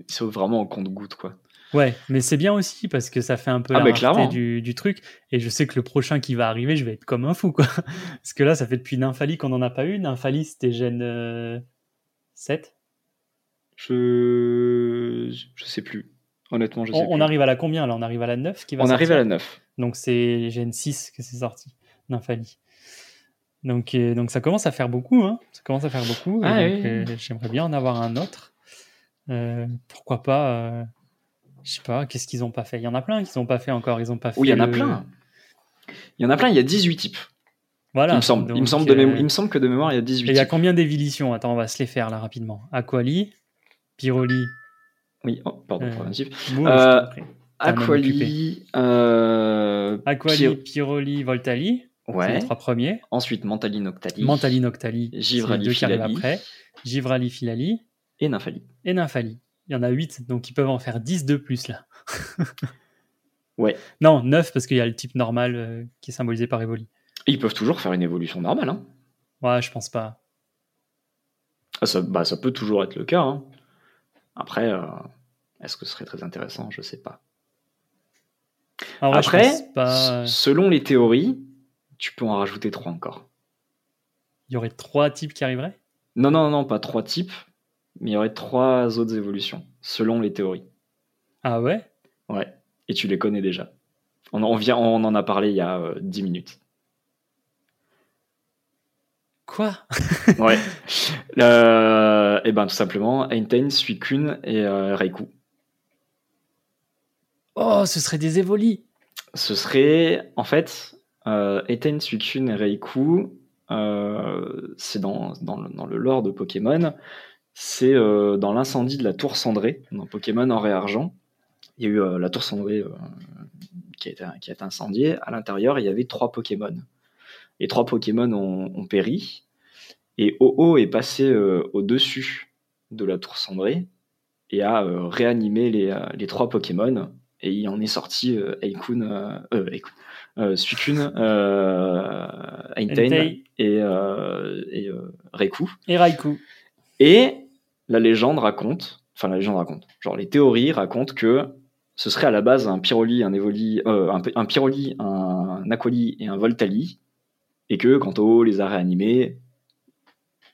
ils sont vraiment au compte-goutte, quoi. Ouais, mais c'est bien aussi parce que ça fait un peu Ah, la bah, du, du truc. Et je sais que le prochain qui va arriver, je vais être comme un fou, quoi. [laughs] Parce que là, ça fait depuis Nymphali qu'on n'en a pas eu. Nymphali, c'était gène euh, 7. Je... je sais plus. Honnêtement, je sais On, on plus. arrive à la combien là? On arrive à la 9 qui va On arrive à la 9. Donc c'est Gen 6 que c'est sorti, Nymphali. Donc, euh, donc ça commence à faire beaucoup, hein. Ça commence à faire beaucoup. Ah oui. euh, J'aimerais bien en avoir un autre. Euh, pourquoi pas Je sais pas, qu'est-ce qu'ils ont pas fait? Il y en a plein qu'ils ont pas fait encore. Ils ont pas fait. Oui, il y en a le- plein. Il y en a plein, il y a 18 types. Voilà. il, me semble. il, me donc, semble de euh, il me semble que de mémoire, il y a 18 Et il y a combien d'évolutions? Attends, on va se les faire là rapidement. Aquali, Pyroli, Oui, oh, pardon, Euh, pour Euh, Aquali, euh, Aquali, Pyroli, Voltali. Ouais. les trois premiers. Ensuite, Mentali, Noctali. Mentali, Noctali. Givrali, deux Filali. après. Givrali, Filali. Et Nymphali. et Nymphali. Il y en a 8, donc ils peuvent en faire 10 de plus là. Ouais. [laughs] Non, 9 parce qu'il y a le type normal euh, qui est symbolisé par Evoli. Ils peuvent toujours faire une évolution normale. Hein. Ouais, je pense pas. Ah, ça, bah, ça peut toujours être le cas. hein. Après, euh, est-ce que ce serait très intéressant? Je sais pas. Je Après, pas. selon les théories, tu peux en rajouter trois encore. Il y aurait trois types qui arriveraient? Non, non, non, pas trois types, mais il y aurait trois autres évolutions, selon les théories. Ah ouais? Ouais, et tu les connais déjà. On en, vient, on en a parlé il y a euh, 10 minutes. Quoi? [laughs] Ouais. Euh, et ben tout simplement, Einstein, Suicune et euh, Reiku. Oh, ce serait des évolis Ce serait, en fait, euh, Eiten, Suicune et Reiku, euh, c'est dans, dans, le, dans le lore de Pokémon, c'est euh, dans l'incendie de la tour cendrée, dans Pokémon Or et Argent. Il y a eu euh, la tour cendrée qui, a été, qui a été incendiée. À l'intérieur, il y avait trois Pokémon. Les trois Pokémon ont, ont péri. Et Ho-Oh est passé euh, au-dessus de la tour cendrée et a euh, réanimé les, euh, les trois Pokémon. Et il en est sorti euh, Eikun, euh, euh, Suicune, Entei et, et Reiku. et Raikou. Et la légende raconte, enfin la légende raconte, genre les théories racontent que ce serait à la base un Pyroli, un Evoli, un, un Pyroli, un Aquali et un Voltali, et que quand O les a réanimés,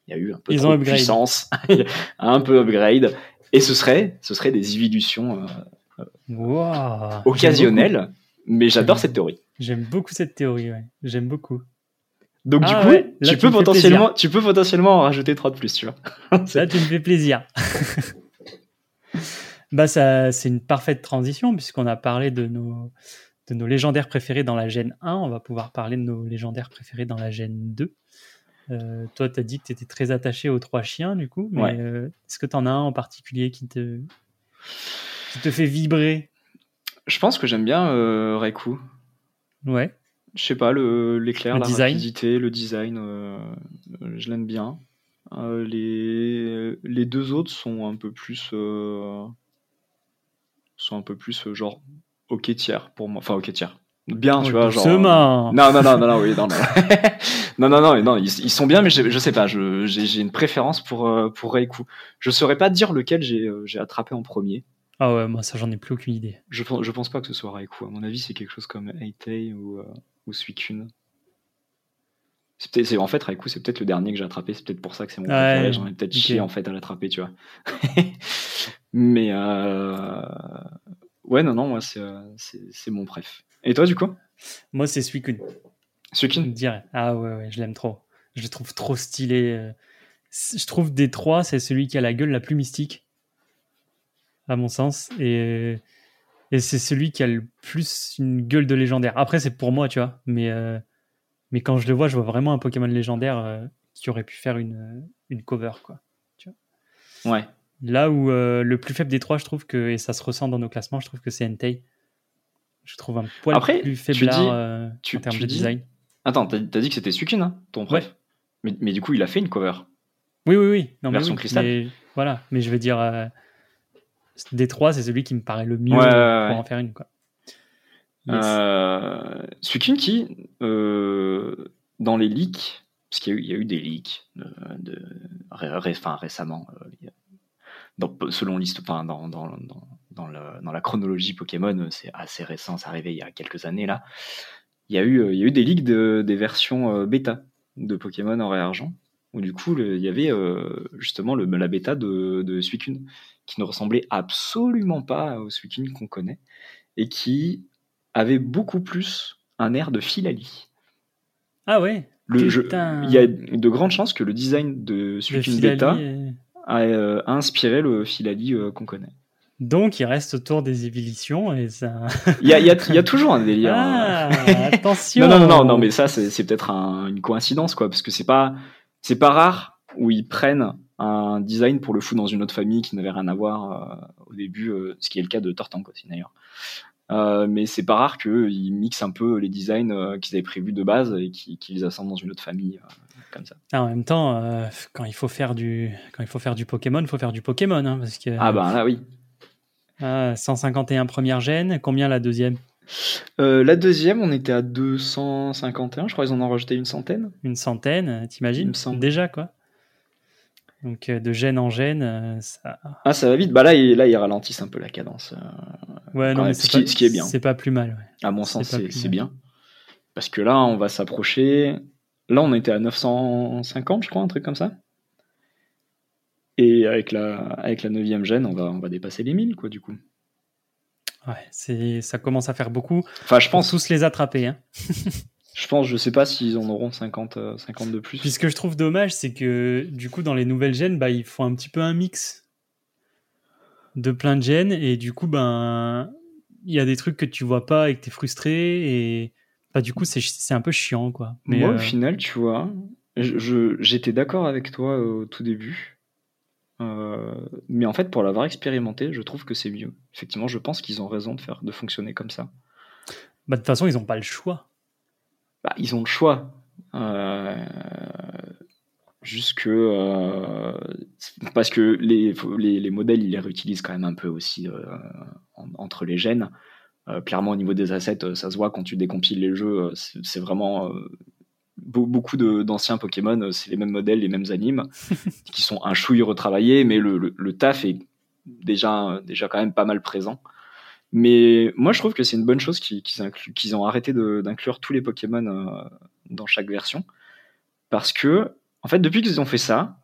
il y a eu un peu Ils trop ont de puissance, [laughs] un peu upgrade, et ce serait, ce serait des évolutions euh, Wow. occasionnelles, mais j'adore cette théorie. J'aime beaucoup cette théorie, ouais. J'aime beaucoup. Donc Ah du coup, ouais, là, tu, peux potentiellement, tu peux potentiellement en rajouter trois de plus, tu vois. [laughs] Ça, tu me fais plaisir. [laughs] bah, ça, c'est une parfaite transition puisqu'on a parlé de nos, de nos légendaires préférés dans la gène 1. On va pouvoir parler de nos légendaires préférés dans la gène 2. Euh, toi, tu as dit que tu étais très attaché aux trois chiens, du coup. Mais Ouais. euh, est-ce que tu en as un en particulier qui te, qui te fait vibrer? Je pense que j'aime bien euh, Reiku. Ouais. Je sais pas, l'éclair, Le la design. rapidité, le design, euh, je l'aime bien. Les, les deux autres sont un peu plus. sont un peu plus genre ok tiers pour moi. Enfin, ok tiers. Bien, tu vois. Genre, euh, non, non, non, non, non, oui, non, non. [laughs] non, non, non, ils, sont bien, mais je, sais pas, je- j'ai une préférence pour, euh, pour Reiku. Je saurais pas dire lequel j'ai euh, j'ai attrapé en premier. Ah ouais, moi, ça, j'en ai plus aucune idée. Je, pense- je pense pas que ce soit Raikou. À mon avis, c'est quelque chose comme Eitei ou, euh, ou Suicune. C'est en fait, Raikou, c'est peut-être le dernier que j'ai attrapé. C'est peut-être pour ça que c'est mon Ouais, préféré. J'en ai peut-être chié en fait à l'attraper, tu vois. [laughs] Mais euh... ouais, non, non, moi, c'est euh, c'est mon préf. Et toi, du coup? Moi, c'est Suicune. Suicune? Dirais. Ah ouais, ouais, je l'aime trop. Je le trouve trop stylé. euh. Je trouve des trois, c'est celui qui a la gueule la plus mystique, à mon sens. Et, et c'est celui qui a le plus une gueule de légendaire. Après, c'est pour moi, tu vois. Mais, euh, mais quand je le vois, je vois vraiment un Pokémon légendaire euh, qui aurait pu faire une, une cover, quoi. Ouais. Là où euh, le plus faible des trois, je trouve que, et ça se ressent dans nos classements, je trouve que c'est Entei. Je trouve un poil Après, plus dis- euh, en termes de dis- design. Attends, t'as dit que c'était Suicune, hein, ton préf mais, mais du coup, il a fait une cover. Oui, oui, oui. Non, mais Version oui, cristal. mais voilà, mais je veux dire, euh, des trois, c'est celui qui me paraît le mieux Ouais, pour ouais. en faire une. Quoi. Yes. Euh, Suicune qui, dans les leaks, parce qu'il y, a eu- il y a eu des leaks de, de- ré- ré- enfin, récemment, euh, dans- selon l'histoire, dans, dans, dans, dans, le- dans la chronologie Pokémon, euh, c'est assez récent, c'est arrivé il y a quelques années là. Il y a eu, euh, il y a eu des leaks de, des versions euh, bêta de Pokémon Or et Argent, où du coup le- il y avait euh, justement le, la bêta de, de Suicune, qui ne ressemblait absolument pas au Suicune qu'on connaît, et qui avait beaucoup plus un air de Filali. Ah ouais, Le jeu, Putain. il y a de grandes chances que le design de Suicune Beta euh, a, euh, a inspiré le Filali euh, qu'on connaît. Donc, il reste autour des évolutions et ça. [laughs] Il y a, il y a- il y a toujours un délire. Ah, hein. attention [laughs] non, non, non, non, mais ça, c'est peut-être un- une coïncidence, quoi, parce que c'est pas, c'est pas rare où ils prennent un design pour le foutre dans une autre famille qui n'avait rien à voir euh, au début, euh, ce qui est le cas de Tortank aussi d'ailleurs. Euh, mais c'est pas rare qu'ils mixent un peu les designs euh, qu'ils avaient prévus de base et qui- qu'ils les assemblent dans une autre famille, euh, comme ça. Ah, en même temps, euh, quand il faut faire du, quand il faut faire du Pokémon, il faut faire du Pokémon, hein, parce que Ah bah là, oui. ah, 151 première gène, combien la deuxième? Euh, la deuxième, on était à 251, je crois qu'ils en ont rajouté une centaine. Une centaine, t'imagines? Déjà, quoi. Donc euh, de gène en gène, euh, ça. Ah, ça va vite. Bah là, ils, là, ils ralentissent un peu la cadence. euh, Ouais, non, mais ce c'est qui- pas- ce qui est bien. C'est pas plus mal. ouais. À mon sens, c'est bien. Parce que là, on va s'approcher. Là, on était à 950, je crois, un truc comme ça. Et avec la, avec la 9 gène, on va, on va dépasser les 1000, quoi, du coup. Ouais, ça commence à faire beaucoup. Enfin, je Pour pense, tous les attraper. Hein. [laughs] je pense, je sais pas s'ils en auront 50, euh, 50 de plus. Puis ce que je trouve dommage, c'est que du coup, dans les nouvelles gènes, bah, ils font un petit peu un mix de plein de gènes. Et du coup, ben, il y a des trucs que tu vois pas et que tu es frustré. Et bah, du coup, c'est, un peu chiant. quoi. Mais, Moi, euh, au final, tu vois, j'étais d'accord avec toi au tout début. Euh, mais en fait, pour l'avoir expérimenté, je trouve que c'est mieux. Effectivement, je pense qu'ils ont raison de faire, de fonctionner comme ça. bah, de toute façon, ils n'ont pas le choix. Bah, ils ont le choix. Euh, juste que. euh, parce que les, les, les modèles, ils les réutilisent quand même un peu aussi euh, en- entre les gènes. Euh, clairement, au niveau des assets, ça se voit quand tu décompiles les jeux. C'est vraiment. be- beaucoup d'anciens Pokémon, c'est les mêmes modèles, les mêmes animes, [laughs] qui sont un chouille retravaillés, mais le, le- le taf est déjà, déjà quand même pas mal présent. Mais moi, je trouve que c'est une bonne chose qu'ils ont arrêté d'inclure tous les Pokémon euh, dans chaque version. Parce que, en fait, depuis qu'ils ont fait ça,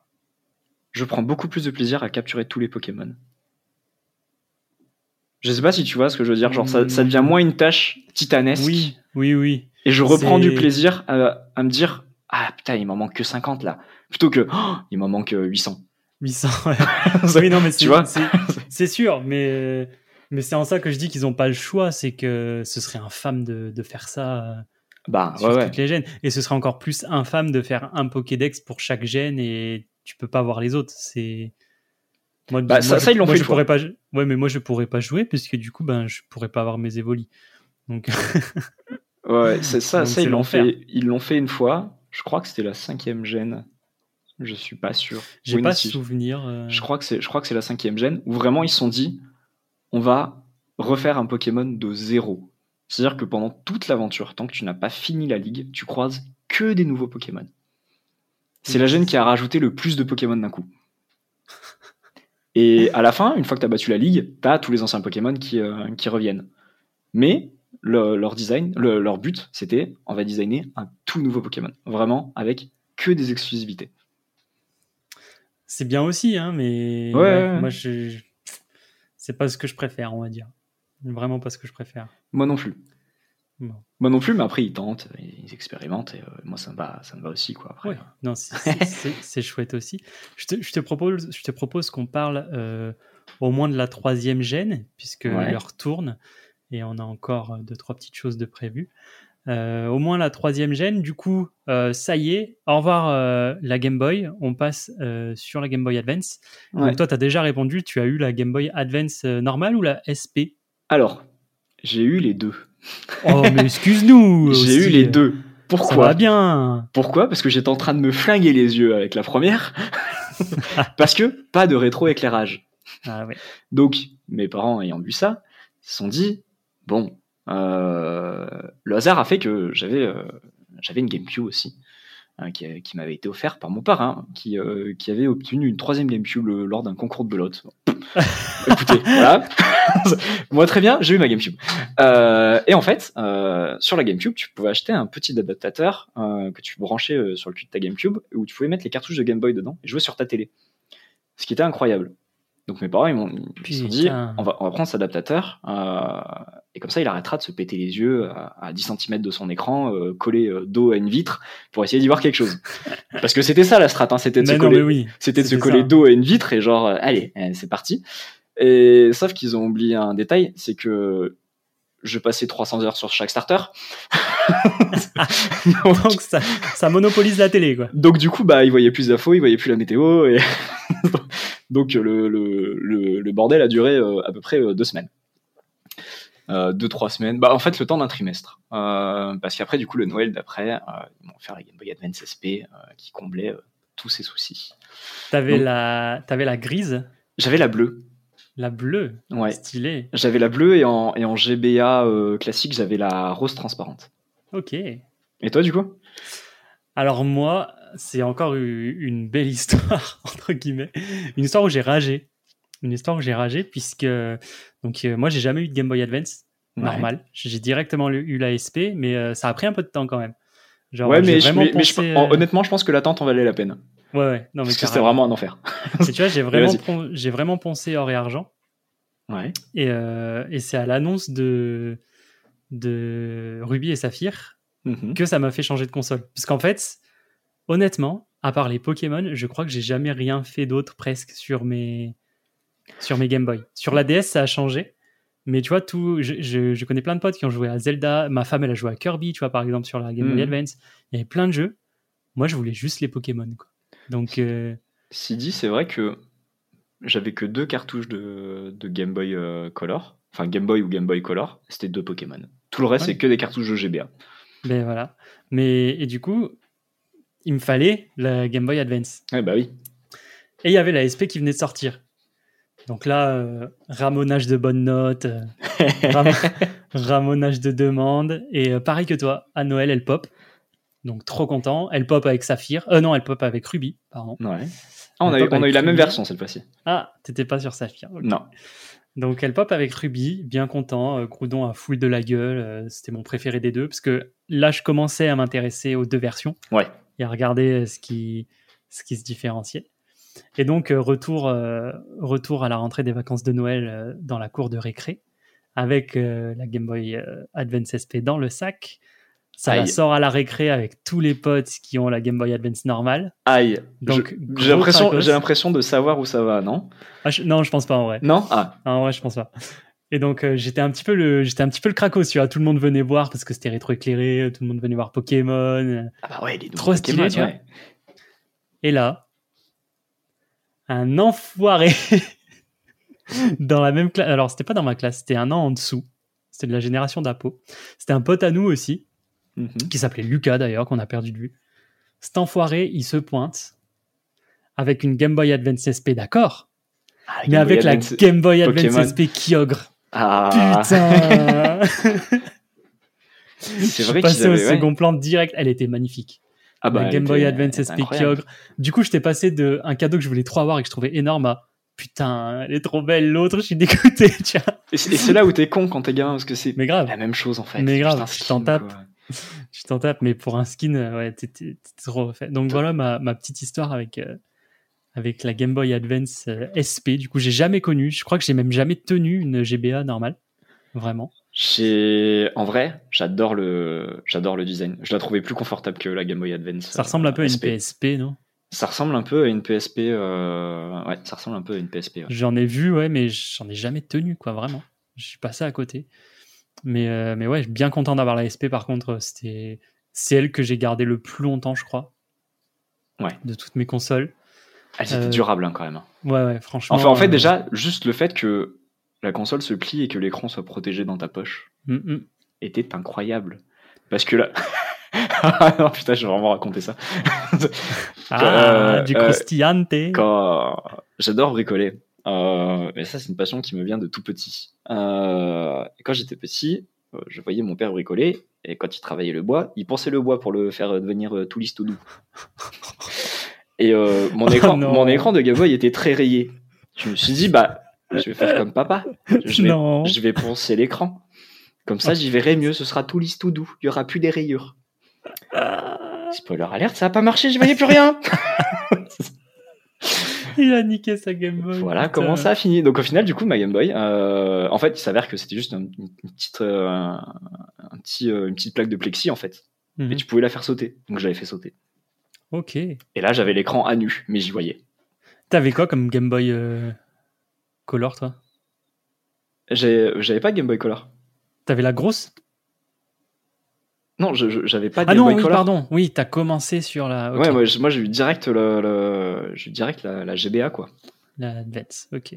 je prends beaucoup plus de plaisir à capturer tous les Pokémon. Je sais pas si tu vois ce que je veux dire. Genre, ça, ça devient moins une tâche titanesque. Oui, oui, oui. Et je reprends du plaisir à, à me dire Ah putain, il m'en manque que 50 là. Plutôt que Oh, il m'en manque euh, 800. 800. ouais. [laughs] oui, non, mais c'est, Tu vois? c'est, c'est sûr, mais, mais c'est en ça que je dis qu'ils n'ont pas le choix. C'est que ce serait infâme de, de faire ça euh, Bah sur ouais, ouais. toutes les gènes. Et ce serait encore plus infâme de faire un Pokédex pour chaque gène et tu peux pas voir les autres. C'est. Moi, Bah, moi, ça- je- ça, ils l'ont fait je pourrais pas. Ouais, mais moi je pourrais pas jouer puisque du coup, ben, je pourrais pas avoir mes évolis. Donc, [laughs] Ouais, c'est ça, Donc ça c'est ils l'ont fait, ils l'ont fait une fois. Je crois que c'était la cinquième gêne. Je suis pas sûr. j'ai Oui, pas non, souvenir. euh, Je crois que c'est, je crois que c'est la cinquième gêne où vraiment ils se sont dit, on va refaire un Pokémon de zéro. C'est-à-dire que pendant toute l'aventure, tant que tu n'as pas fini la ligue, tu croises que des nouveaux Pokémon. C'est la gêne qui a rajouté le plus de Pokémon d'un coup. [laughs] Et à la fin, une fois que tu as battu la ligue, tu as tous les anciens Pokémon qui, euh, qui reviennent. Mais le- leur design, le- leur but, c'était on va designer un tout nouveau Pokémon. Vraiment, avec que des exclusivités. C'est bien aussi, hein, mais Ouais, ouais, ouais. moi, je... c'est pas ce que je préfère, on va dire. Vraiment pas ce que je préfère. Moi non plus. Moi non plus, mais après ils tentent, ils expérimentent, et euh, moi ça me va, ça me va aussi quoi. Après. Ouais, non, [laughs] c'est- chouette aussi. Je te, je te propose, je te propose qu'on parle euh, au moins de la troisième gêne, puisque Ouais. l'heure tourne et on a encore euh, deux, trois petites choses de prévues. Euh, au moins la troisième gêne, du coup, euh, ça y est, au revoir euh, la Game Boy, on passe sur la Game Boy Advance. Ouais. Donc toi, tu as déjà répondu, tu as eu la Game Boy Advance normale ou la SP Alors, j'ai eu les deux. Oh, mais excuse-nous [laughs] J'ai eu les deux. Ça Pourquoi va bien Pourquoi? Parce que j'étais en train de me flinguer les yeux avec la première. [laughs] Parce que pas de rétro-éclairage. Ah ouais. Donc, mes parents ayant vu ça, se sont dit bon, le hasard a fait que j'avais euh, j'avais une GameCube aussi, hein, qui, qui m'avait été offerte par mon parrain, qui, euh, qui avait obtenu une troisième GameCube le- lors d'un concours de belote. [laughs] Écoutez, voilà. [laughs] Moi, très bien, j'ai eu ma GameCube. Euh, et en fait, euh, sur la GameCube, tu pouvais acheter un petit adaptateur euh, que tu branchais euh, sur le cul de ta GameCube, où tu pouvais mettre les cartouches de Game Boy dedans et jouer sur ta télé. Ce qui était incroyable. Donc mes parents, ils m'ont dit, on va, on va prendre cet adaptateur, euh, et comme ça, il arrêtera de se péter les yeux à, à 10 cm de son écran, euh, collé euh, dos à une vitre, pour essayer d'y voir quelque chose. [laughs] Parce que c'était ça la strat, hein, c'était de se coller oui. c'était de se coller ça. dos à une vitre et genre, euh, allez, euh, c'est parti. Et sauf qu'ils ont oublié un détail, c'est que je passais 300 heures sur chaque starter. [laughs] donc, Donc ça, ça monopolise la télé, quoi. donc, du coup, bah, ils voyaient plus d'infos, ils voyaient plus la météo. Et [laughs] donc le, le, le, le bordel a duré à peu près deux semaines. Euh, deux, trois semaines. Bah, en fait, le temps d'un trimestre. Euh, parce qu'après, du coup, le Noël d'après, euh, ils m'ont offert la Game Boy Advance SP euh, qui comblait tous ces soucis. T'avais la, t'avais la grise, J'avais la bleue. la bleue, Ouais. stylée. J'avais la bleue et en, et en GBA classique, j'avais la rose transparente. Ok. Et toi, du coup? Alors moi, c'est encore une belle histoire, [laughs] entre guillemets. Une histoire où j'ai ragé. Une histoire où j'ai ragé, puisque donc, euh, moi, j'ai jamais eu de Game Boy Advance Ouais. normal. J'ai directement eu la SP, mais euh, ça a pris un peu de temps quand même. Genre, Ouais, mais, je- je- pensé, euh, honnêtement, je pense que l'attente en valait la peine. Ouais, ouais. Non, mais Parce que c'était vraiment un enfer. Et tu vois, j'ai [laughs] vraiment, j'ai vraiment poncé or et argent. Ouais. Et, euh, et c'est à l'annonce de, de Ruby et Saphir Mhm. que ça m'a fait changer de console. Parce qu'en fait, honnêtement, à part les Pokémon, je crois que j'ai jamais rien fait d'autre presque sur mes, sur mes Game Boy. Sur la DS, ça a changé. Mais tu vois, tout, je, je- je connais plein de potes qui ont joué à Zelda. Ma femme, elle a joué à Kirby, tu vois, par exemple, sur la Game Boy Mhm. Advance. Il y avait plein de jeux. Moi, je voulais juste les Pokémon. Quoi. Donc, euh, Sidi, c'est vrai que j'avais que deux cartouches de, de Game Boy euh, Color. Enfin, Game Boy ou Game Boy Color. C'était deux Pokémon. Tout le reste, Ouais. c'est que des cartouches de GBA. ben voilà. Mais, et du coup, il me fallait la Game Boy Advance. Ouais, bah oui. Et il y avait la SP qui venait de sortir. Donc là, euh, ramonage de bonnes notes, euh, ram- [laughs] ramonage de demandes. Et euh, pareil que toi, à Noël, elle pop. Donc trop content. Elle pop avec Saphir. Euh, non, elle pop avec Ruby, pardon. Ouais. Ah, on, a, eu- pop on a eu avec la même version cette fois-ci. Ah, t'étais pas sur Saphir. Non. Donc elle pop avec Ruby, bien content. Euh, Groudon a full de la gueule. euh, C'était mon préféré des deux. Parce que là, je commençais à m'intéresser aux deux versions. Ouais. et à regarder ce qui, ce qui se différenciait. Et donc, euh, retour, euh, retour à la rentrée des vacances de Noël euh, dans la cour de récré, avec la Game Boy Advance SP dans le sac. Ça la sort à la récré avec tous les potes qui ont la Game Boy Advance normale. Aïe. Donc, j'ai l'impression, cracos. j'ai l'impression de savoir où ça va, non? Ah, je- non, je pense pas en vrai. Non? Ah, Ah, en vrai, je pense pas. Et donc, euh, j'étais un petit peu le, j'étais un petit peu le cracos, tu vois. Tout le monde venait voir parce que c'était rétroéclairé, tout le monde venait voir Pokémon. ah bah ouais, les nouveaux Trop stylé, Pokémon, tu vois. Et là, un enfoiré [laughs] dans la même classe. Alors, c'était pas dans ma classe, c'était un an en dessous. C'était de la génération d'Apo. C'était un pote à nous aussi, Mhm. qui s'appelait Lucas d'ailleurs, qu'on a perdu de vue. Cet enfoiré, il se pointe avec une Game Boy Advance SP, d'accord, Ah, mais Game avec Boy la Advance. Game Boy Advance Pokémon. SP Kyogre. Ah, Putain [laughs] [laughs] c'est Je suis vrai passé au ouais. second plan direct, elle était magnifique. Ah bah, la Game Boy Advance SP. Kyogre. Du coup, j'étais passé de un cadeau que je voulais trop avoir et que je trouvais énorme à putain, elle est trop belle, l'autre, je suis dégoûté, [laughs] vois. Et c'est là où t'es con quand t'es gamin, parce que c'est la même chose en fait. Mais grave, tu t'en quoi. [laughs] tu t'en tapes, mais pour un skin, euh, ouais, t'es trop fait. Donc voilà ma, ma petite histoire avec, euh, avec la Game Boy Advance euh, SP. Du coup, j'ai jamais connu, je crois que j'ai même jamais tenu une GBA normale. Vraiment. J'ai- En vrai, j'adore le... j'adore le design. Je la trouvais plus confortable que la Game Boy Advance. Ça ressemble un peu à une SP. PSP, non? Ça ressemble un peu à une PSP. euh, Ouais, ça ressemble un peu à une PSP. ouais. J'en ai vu, ouais, mais j'en ai jamais tenu, quoi, vraiment. Je suis passé à côté. Mais, euh, mais ouais, je suis bien content d'avoir la SP, par contre, c'était c'est elle que j'ai gardée le plus longtemps, je crois. Ouais. De toutes mes consoles. Elle c'était Euh, durable hein, quand même. Ouais, ouais, franchement. Enfin, en fait, euh, déjà, juste le fait que la console se plie et que l'écran soit protégé dans ta poche mm, mm. était incroyable. Parce que là. Ah [laughs] non, putain, je vais vraiment raconter ça. Ah, [laughs] Euh, du euh, croustillante. quand j'adore bricoler. Euh, et ça, c'est une passion qui me vient de tout petit. Euh, et quand j'étais petit, je voyais mon père bricoler. Et quand il travaillait le bois, il pensait le bois pour le faire devenir tout lisse, tout doux. [laughs] Et mon, Oh écran, mon écran de Game Boy était très rayé. Je me suis dit, bah, je vais faire comme papa. [laughs] Je vais, Non. je vais poncer l'écran. Comme ça, j'y verrai mieux. Ce sera tout lisse, tout doux. Il y aura plus des rayures. Spoiler alerte, ça a pas marché, je voyais plus rien. [laughs] Il a niqué sa Game Boy. Voilà putain. comment ça a fini? Donc au final, du coup, ma Game Boy, euh, en fait, il s'avère que c'était juste un- une, une petite, euh, un petit, euh, une petite plaque de plexi en fait, Mhm. et tu pouvais la faire sauter. Donc je l'avais fait sauter. Ok. Et là, j'avais l'écran à nu, mais j'y voyais. T'avais quoi comme Game Boy Color, toi? J'ai- J'avais pas de Game Boy Color. T'avais la grosse? Non, j'avais pas de Ah Game non, Boy oui, Color. pardon. Oui, t'as commencé sur la. Ouais, moi, j'ai eu direct le, le- j'ai eu direct la, la GBA quoi. La Advance, ok.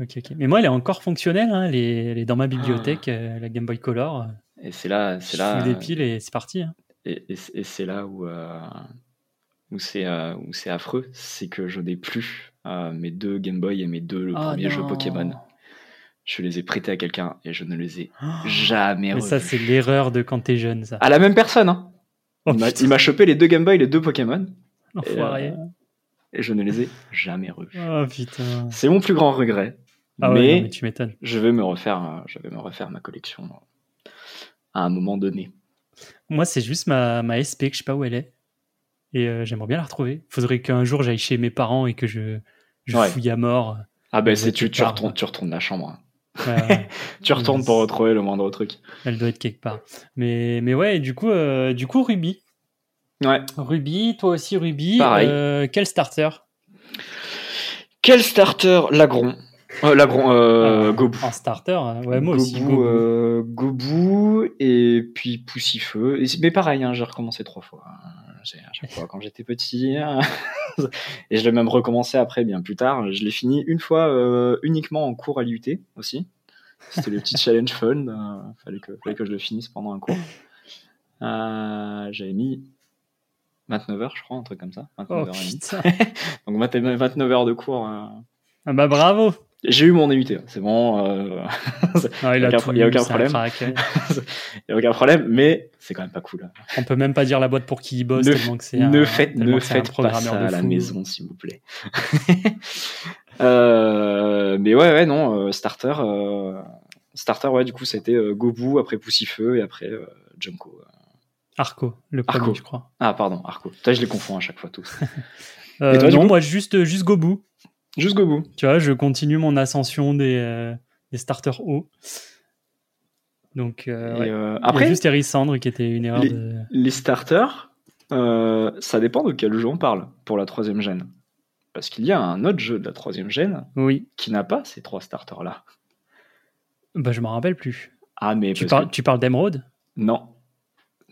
Ok, ok. Mais moi, elle est encore fonctionnelle. hein, Elle, est, elle est dans ma bibliothèque, euh, la Game Boy Color. Et c'est là, c'est là, des piles et c'est parti. hein. et, et c'est- et c'est là où euh, où c'est euh, où c'est affreux, c'est que je n'ai plus euh, mes deux Game Boy et mes deux Ah premiers jeux. Pokémon. Je les ai prêtés à quelqu'un et je ne les ai Oh. jamais Mais ça, revus. c'est l'erreur de quand t'es jeune, ça. À la même personne, hein. Oh, il m'a- chopé les deux Game Boy, les deux Pokémon. Et, enfoiré. euh, et je ne les ai jamais revus. Oh putain. C'est mon plus grand regret. Ah ouais, mais, non, mais tu m'étonnes. je vais me refaire, euh, je vais me refaire ma collection euh, à un moment donné. Moi, c'est juste ma, ma SP que je sais pas où elle est. Et euh, j'aimerais bien la retrouver. Faudrait qu'un jour j'aille chez mes parents et que je, je Ouais. fouille à mort. Ah ben c'est tu, tu retournes, tu retournes la chambre. hein. Ouais. [laughs] Tu retournes pour retrouver le moindre truc. elle doit être quelque part. Mais, mais ouais, du coup, euh, du coup, Ruby. Ouais. Ruby, toi aussi Ruby. Pareil. Euh, quel starter? Quel starter? Lagron euh, Lagron, euh, Ah, Gobu. En starter, hein. ouais, moi aussi. Gobu, Gobu. euh, Gobu et puis Poussifeu. Mais pareil, hein, j'ai recommencé trois fois. J'ai- À chaque fois quand j'étais petit. [laughs] et je l'ai même recommencé après, bien plus tard. Je l'ai fini une fois euh, uniquement en cours à l'IUT aussi. C'était le petit challenge fun. euh, fallait, que, fallait que je le finisse pendant un cours. Euh, J'avais mis 29 heures, je crois, un truc comme ça. 29 Oh heures et. [laughs] Donc 29 29 heures de cours. euh, Ah bah bravo. J'ai eu mon EUT, c'est bon. euh, [laughs] Ah, il Y a aucun- y a aucun problème. crack. [laughs] y a aucun problème, mais c'est quand même pas cool. On peut même pas dire la boîte pour qui il bosse ne tellement que c'est ne un, faites, ne faites pas ça à la maison, s'il vous plaît. [laughs] Euh, mais ouais, ouais, non, euh, starter, starter, ouais, du coup, c'était Gobu, après Poussifeu et après Junko. Arco, le premier, Arco. je crois. Ah, pardon, Arco. Toi, je les confonds à chaque fois tous. Et toi, non, moi juste, juste Gobu. Juste Gobu. Tu vois, je continue mon ascension des, euh, des starters hauts. Donc, euh, ouais. euh, Il y a après, juste Erisandre qui était une erreur les- de. les starters, euh, ça dépend de quel jeu on parle pour la troisième gêne. Parce qu'il y a un autre jeu de la troisième gêne Oui, qui n'a pas ces trois starters-là. bah, je m'en rappelle plus. Ah, mais Tu parles, que- tu parles d'Emeraude? Non.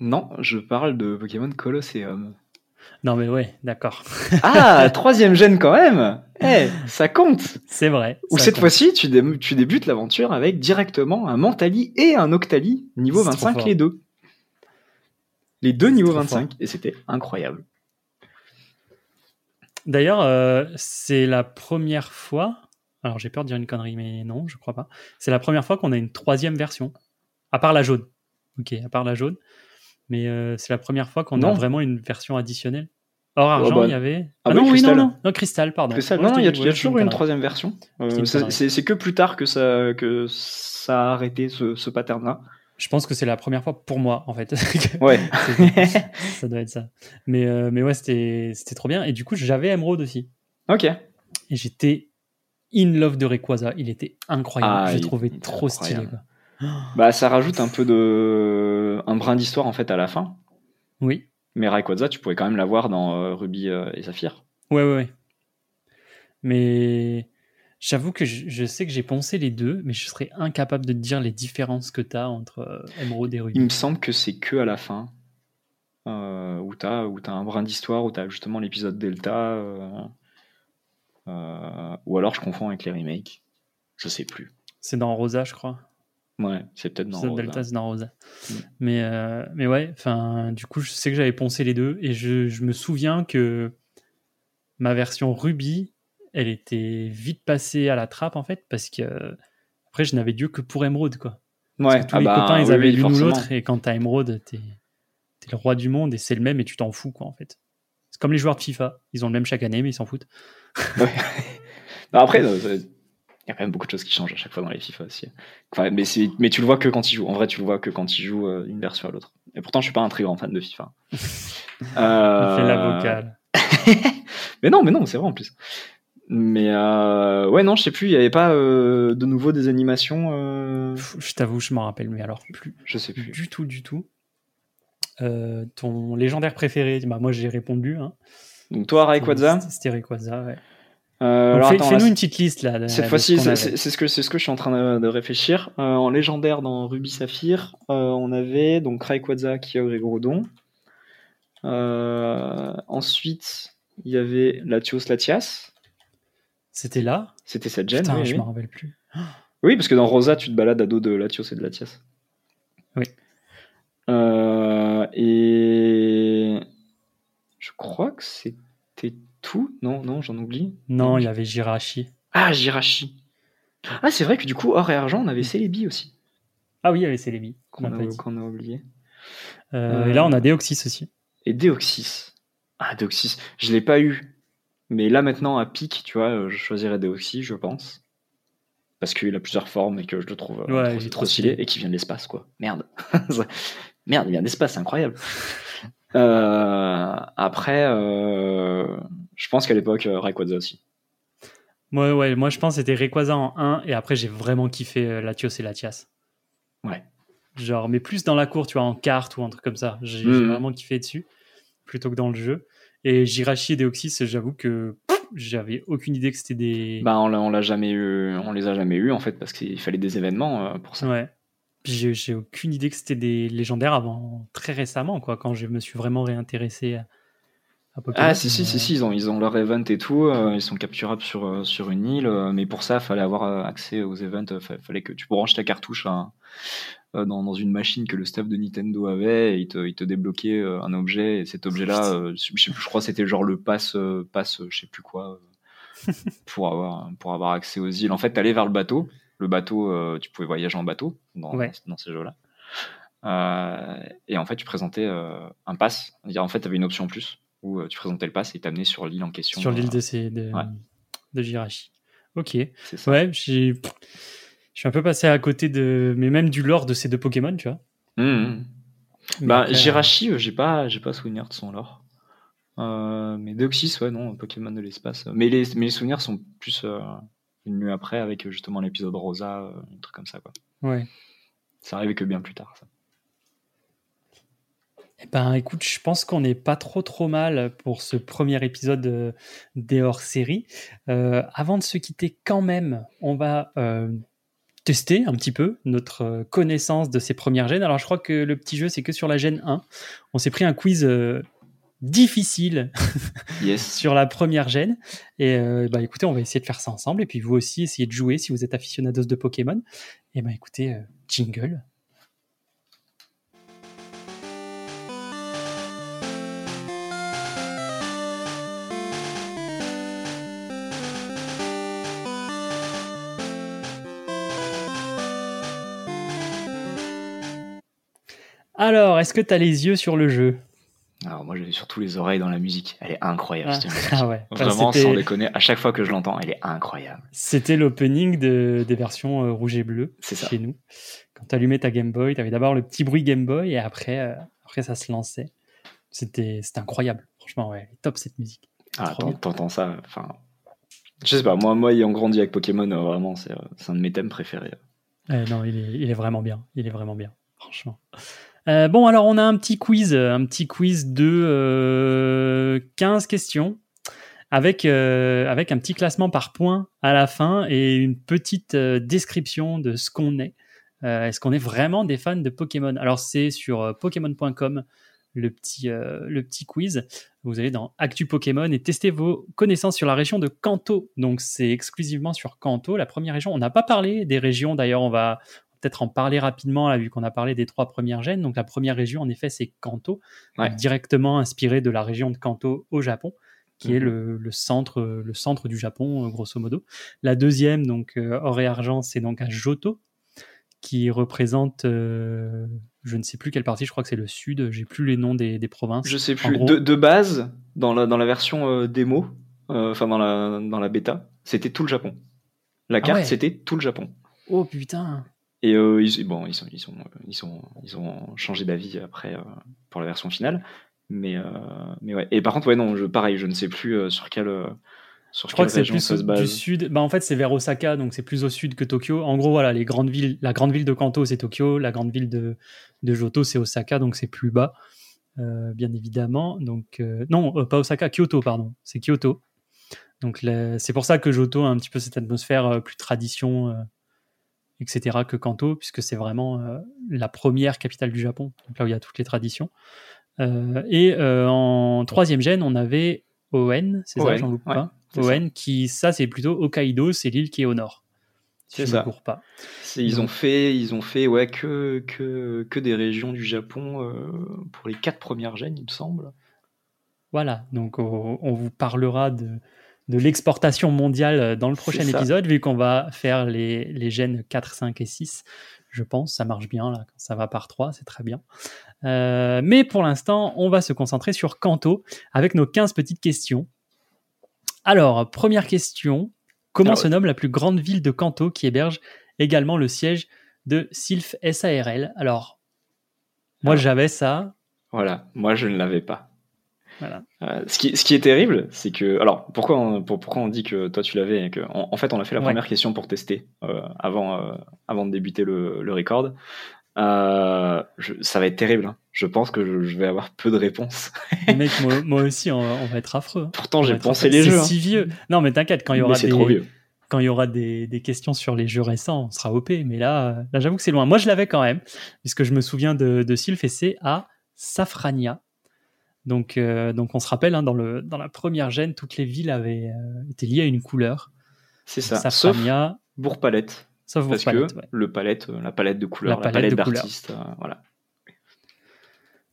Non, je parle de Pokémon Colosseum. Non, mais ouais, d'accord. Ah, [laughs] troisième gène quand même Eh, ça compte C'est vrai. Ou cette fois-ci, tu, dé- tu débutes l'aventure avec directement un Mentali et un Octali, niveau C'est trop 25 fort. les deux. Les deux C'est niveau trop 25, et c'était incroyable. D'ailleurs, euh, c'est la première fois. Alors, j'ai peur de dire une connerie, mais non, je crois pas. C'est la première fois qu'on a une troisième version. À part la jaune. Ok, à part la jaune. Mais euh, c'est la première fois qu'on a vraiment une version additionnelle. Or, argent, bah, il y avait. ah Ah, non, oui, non, Cristal. non. Non, cristal, pardon. Moi, non, non, il y a, y toujours une troisième version. Euh, c'est- que plus tard que ça, que ça a arrêté ce, ce pattern-là. Je pense que c'est la première fois pour moi, en fait. [laughs] Ouais. [laughs] Ça doit être ça. Mais, euh, mais ouais, c'était trop bien. Et du coup, j'avais Emerald aussi. ok. Et j'étais in love de Rayquaza. Il était incroyable. Ah, il était trop stylé. Quoi. Bah, ça rajoute un peu de. un brin d'histoire en fait à la fin. Oui. Mais Rayquaza, tu pouvais quand même l'avoir dans euh, Ruby euh, et Saphir. Ouais, ouais, ouais. Mais j'avoue que je, je sais que j'ai poncé les deux, mais je serais incapable de te dire les différences que tu as entre euh, Emerald et Ruby. Il me semble que c'est que à la fin euh, où tu as, un brin d'histoire, où tu as justement l'épisode Delta. euh, ou alors je confonds avec les remakes. Je sais plus. C'est dans Rosa, je crois. Ouais, c'est peut-être dans. Rosa. Delta, c'est dans Rosa. Mm. Mais, euh, mais ouais, enfin, du coup, je sais que j'avais poncé les deux et je, je me souviens que ma version Ruby, elle était vite passée à la trappe en fait, parce que euh, après, je n'avais Dieu que pour Emerald, quoi. Parce Ouais, que tous ah les bah, copains, ils oui, avaient oui, l'une ou l'autre, et quand t'as Emerald, t'es es le roi du monde et c'est le même et tu t'en fous, quoi, en fait. C'est comme les joueurs de FIFA, ils ont le même chaque année, mais ils s'en foutent. Ouais. Non, [laughs] après, euh, il y a quand même beaucoup de choses qui changent à chaque fois dans les FIFA aussi. Enfin, mais, c'est- mais tu le vois que quand ils jouent. En vrai, tu le vois que quand ils jouent euh, une version à l'autre. Et pourtant, je suis pas un très grand fan de FIFA. [laughs] Il Euh, fait la vocale. [laughs] mais non, mais non, c'est vrai en plus. Mais euh, ouais, non, je sais plus, il y avait pas euh, de nouveau des animations. euh, Je t'avoue, je m'en rappelle, mais alors plus je sais plus. du tout, du tout. Ton légendaire préféré, bah, moi j'ai répondu. Hein. Donc toi, Rayquaza? C'était- C'était Rayquaza, ouais. Euh, Donc, alors, fais- attends, Fais-nous là, une petite liste là. de- Cette fois-ci, ce c'est c'est- c'est ce que c'est ce que je suis en train de, de réfléchir. Euh, en légendaire dans Ruby Saphir, euh, on avait donc Rayquaza, Kyogre et Groudon. Euh, ensuite, il y avait Latios, Latias. C'était là? C'était cette. Putain, oui, je oui. m'en rappelle plus. Oui, parce que dans Rosa, tu te balades à dos de Latios et de Latias. Oui. Et je crois que c'était tout? Non, non, j'en oublie. Non, il y avait Jirachi. Ah, Jirachi. Ah, c'est vrai que du coup, or et argent, on avait Celebi aussi. Ah oui, il y avait Celebi. qu'on a, a oublié. Euh, Euh, Et là, on a Deoxys aussi. Et Deoxys. Ah, Deoxys, je l'ai pas eu. Mais là maintenant, à pic, tu vois, euh, je choisirais Deoxys, je pense. Parce qu'il a plusieurs formes et que je le trouve, euh, Ouais, trop- stylé et qui vient de l'espace, quoi. Merde. [laughs] Merde, il vient de l'espace, c'est incroyable. Euh, après, euh, je pense qu'à l'époque, euh, Rayquaza aussi. Ouais, ouais, moi je pense que c'était Rayquaza en 1 et après j'ai vraiment kiffé Latios et Latias. Ouais. Genre, mais plus dans la cour, tu vois, en carte ou un truc comme ça. J'ai Mhm. vraiment kiffé dessus plutôt que dans le jeu. Et Jirachi et Deoxys, j'avoue que j'avais aucune idée que c'était des. Bah, on l'a, jamais eu, on les a jamais eu en fait parce qu'il fallait des événements pour ça. Ouais. Puis J'ai aucune idée que c'était des légendaires avant très récemment, quoi, quand je me suis vraiment réintéressé à, à Pokémon. Ah si si si si ils ont ils ont leur event et tout, euh, ils sont capturables sur euh, sur une île, euh, mais pour ça fallait avoir accès aux events, fa- fallait que tu branches ta cartouche à- euh, dans, dans une machine que le staff de Nintendo avait, et il te il te débloquait euh, un objet et cet objet là, je je crois que c'était genre le pass pass je sais plus quoi [laughs] pour avoir pour avoir accès aux îles. En fait t'allais vers le bateau, le bateau euh, tu pouvais voyager en bateau dans Ouais. dans ces jeux là. Euh, et en fait, tu présentais euh, un pass. En fait, tu avais une option en plus où tu présentais le pass et t'amenais sur l'île en question. Sur l'île de, ces, de, ouais. de Jirachi. Ok. Ça. Ouais, j'ai. Je suis un peu passé à côté de. Mais même du lore de ces deux Pokémon, tu vois. Mhm. Mais Bah, après, Jirachi, euh, j'ai pas, j'ai pas souvenir de son lore. Euh, mais Deoxys, ouais, non, Pokémon de l'espace. Mais les, mais les souvenirs sont plus euh, venus après avec euh, justement l'épisode Rosa, euh, un truc comme ça, quoi. Ouais. Ça arrivait que bien plus tard, ça. Eh ben, écoute, je pense qu'on n'est pas trop trop mal pour ce premier épisode euh, des hors-série. Euh, avant de se quitter, quand même, on va euh, tester un petit peu notre connaissance de ces premières gènes. Alors, je crois que le petit jeu, c'est que sur la gène 1. On s'est pris un quiz difficile [laughs] Yes. sur la première gène. Et euh, bah, écoutez, on va essayer de faire ça ensemble. Et puis, vous aussi, essayez de jouer si vous êtes aficionados de Pokémon. Et ben, écoutez, euh, jingle. Alors, est-ce que tu as les yeux sur le jeu? Alors, moi, j'ai surtout les oreilles dans la musique. Elle est incroyable, Ah, cette musique. ah ouais. Enfin, Vraiment, sans déconner, à chaque fois que je l'entends, elle est incroyable. C'était l'opening de, des versions euh, rouge et bleu C'est ça. chez nous. Quand tu allumais ta Game Boy, tu avais d'abord le petit bruit Game Boy et après, euh, après ça se lançait. C'était incroyable. Franchement, ouais, elle est top cette musique. Ah, t'entends ça, enfin. Je sais pas, moi, moi ayant grandi avec Pokémon, euh, vraiment, c'est euh, un de mes thèmes préférés. Euh, non, il est, il est vraiment bien. Il est vraiment bien, franchement. Euh, bon, alors on a un petit quiz, euh, un petit quiz de euh, 15 questions avec, euh, avec un petit classement par points à la fin et une petite description de ce qu'on est. Est-ce qu'on est vraiment des fans de Pokémon? Alors c'est sur Pokémon.com le petit, le petit quiz. Vous allez dans Actu Pokémon et tester vos connaissances sur la région de Kanto. Donc c'est exclusivement sur Kanto, la première région. On n'a pas parlé des régions, d'ailleurs on va peut-être en parler rapidement là, vu qu'on a parlé des trois premières gènes. Donc la première région en effet c'est Kanto, Ouais. directement inspiré de la région de Kanto au Japon qui est Mhm. le, le centre, le centre du Japon, euh, grosso modo. La deuxième, donc euh, or et argent, c'est donc à Johto, qui représente, euh, je ne sais plus quelle partie, je crois que c'est le sud, j'ai plus les noms des, des provinces. Je sais plus. gros- De, de base, dans la, dans la version euh, démo, euh, enfin dans, la, dans la bêta, c'était tout le Japon. La carte, Ah ouais. c'était tout le Japon. Oh putain Et euh, ils, bon, ils, sont, ils, sont, ils, sont, ils ont changé d'avis après euh, pour la version finale. Mais, euh, mais ouais. Et par contre, ouais, non, je, pareil, je ne sais plus sur euh, sur Je crois que c'est plus se au- base. du sud. Bah, en fait, c'est vers Osaka, donc c'est plus au sud que Tokyo. En gros, voilà, les grandes villes, la grande ville de Kanto, c'est Tokyo. La grande ville de, de Johto, c'est Osaka, donc c'est plus bas, euh, bien évidemment. Donc, euh, non, euh, pas Osaka, Kyoto, pardon. C'est Kyoto. Donc, c'est pour ça que Johto a un petit peu cette atmosphère plus tradition, etc., que Kanto, puisque c'est vraiment euh, la première capitale du Japon, donc là où il y a toutes les traditions. Euh, et euh, en troisième gène, on avait Oen, c'est ça, j'en loupe ouais, pas. Oen, qui, ça, c'est plutôt Hokkaido, c'est l'île qui est au nord. Si C'est je ça. ne cours pas. Ils ont fait, ils ont fait ouais, que, que, que des régions du Japon pour les quatre premières gènes, il me semble. Voilà, donc on, on vous parlera de, de l'exportation mondiale dans le prochain épisode, vu qu'on va faire les, les gènes 4, 5 et 6 je pense. Ça marche bien, là, quand ça va par 3, c'est très bien. Euh, mais pour l'instant, on va se concentrer sur Kanto avec nos 15 petites questions. Alors, première question. Comment Ah se nomme la plus grande ville de Kanto qui héberge également le siège de Sylph SARL Alors, moi j'avais ça. Voilà, moi je ne l'avais pas. Voilà. Euh, ce, qui, ce qui est terrible, c'est que. Alors, pourquoi on, pour- pourquoi on dit que toi tu l'avais que, en, en fait, on a fait la Ouais. première question pour tester euh, avant, euh, avant de débuter le, le record. Je- ça va être terrible. hein. Je pense que je, je vais avoir peu de réponses. [laughs] Mec, moi, moi aussi, on, on va être affreux. Pourtant, j'ai pensé les C'est jeux. hein. si vieux. Non, mais t'inquiète, quand il y aura c'est des, trop vieux. quand il y aura des, des questions sur les jeux récents, on sera OP. Mais là, là j'avoue que c'est loin. Moi, je l'avais quand même, puisque je me souviens de, de Sylph et c'est à Safrania. Donc, euh, donc on se rappelle, hein, dans, le, dans la première gêne, toutes les villes avaient euh, été liées à une couleur. C'est ça. Sauf Safrania, Bourg-Palette. sauf, Parce Bourg-Palette, que ouais. le palette, euh, la palette de couleurs, La palette palette, d'artistes. euh, voilà.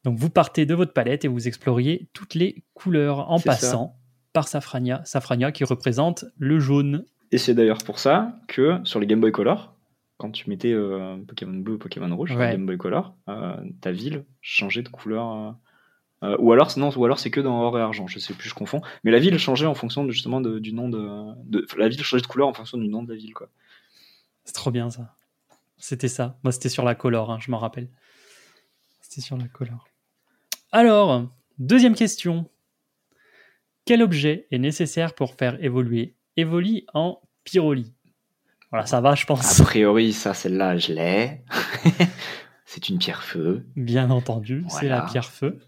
Donc vous partez de votre palette et vous exploriez toutes les couleurs en ça. passant par Safrania. Safrania qui représente le jaune. Et c'est d'ailleurs pour ça que sur les Game Boy Color, quand tu mettais Pokémon bleu, Pokémon rouge Ouais. Game Boy Color, ta ville changeait de couleur. Euh, ou alors, non, ou alors c'est que dans or et argent, je sais plus, je confonds. Mais la ville changeait en fonction de, justement de- du nom de, de- La ville changeait de couleur en fonction du nom de la ville, quoi. C'est trop bien ça. C'était ça. Moi, c'était sur la color, hein, je m'en rappelle. C'était sur la color. Alors, deuxième question. Quel objet est nécessaire pour faire évoluer Evoli en Pyroli Voilà, ça va, je pense. A priori, ça, celle-là, je l'ai. [laughs] c'est une pierre feu. Bien entendu, c'est la pierre feu.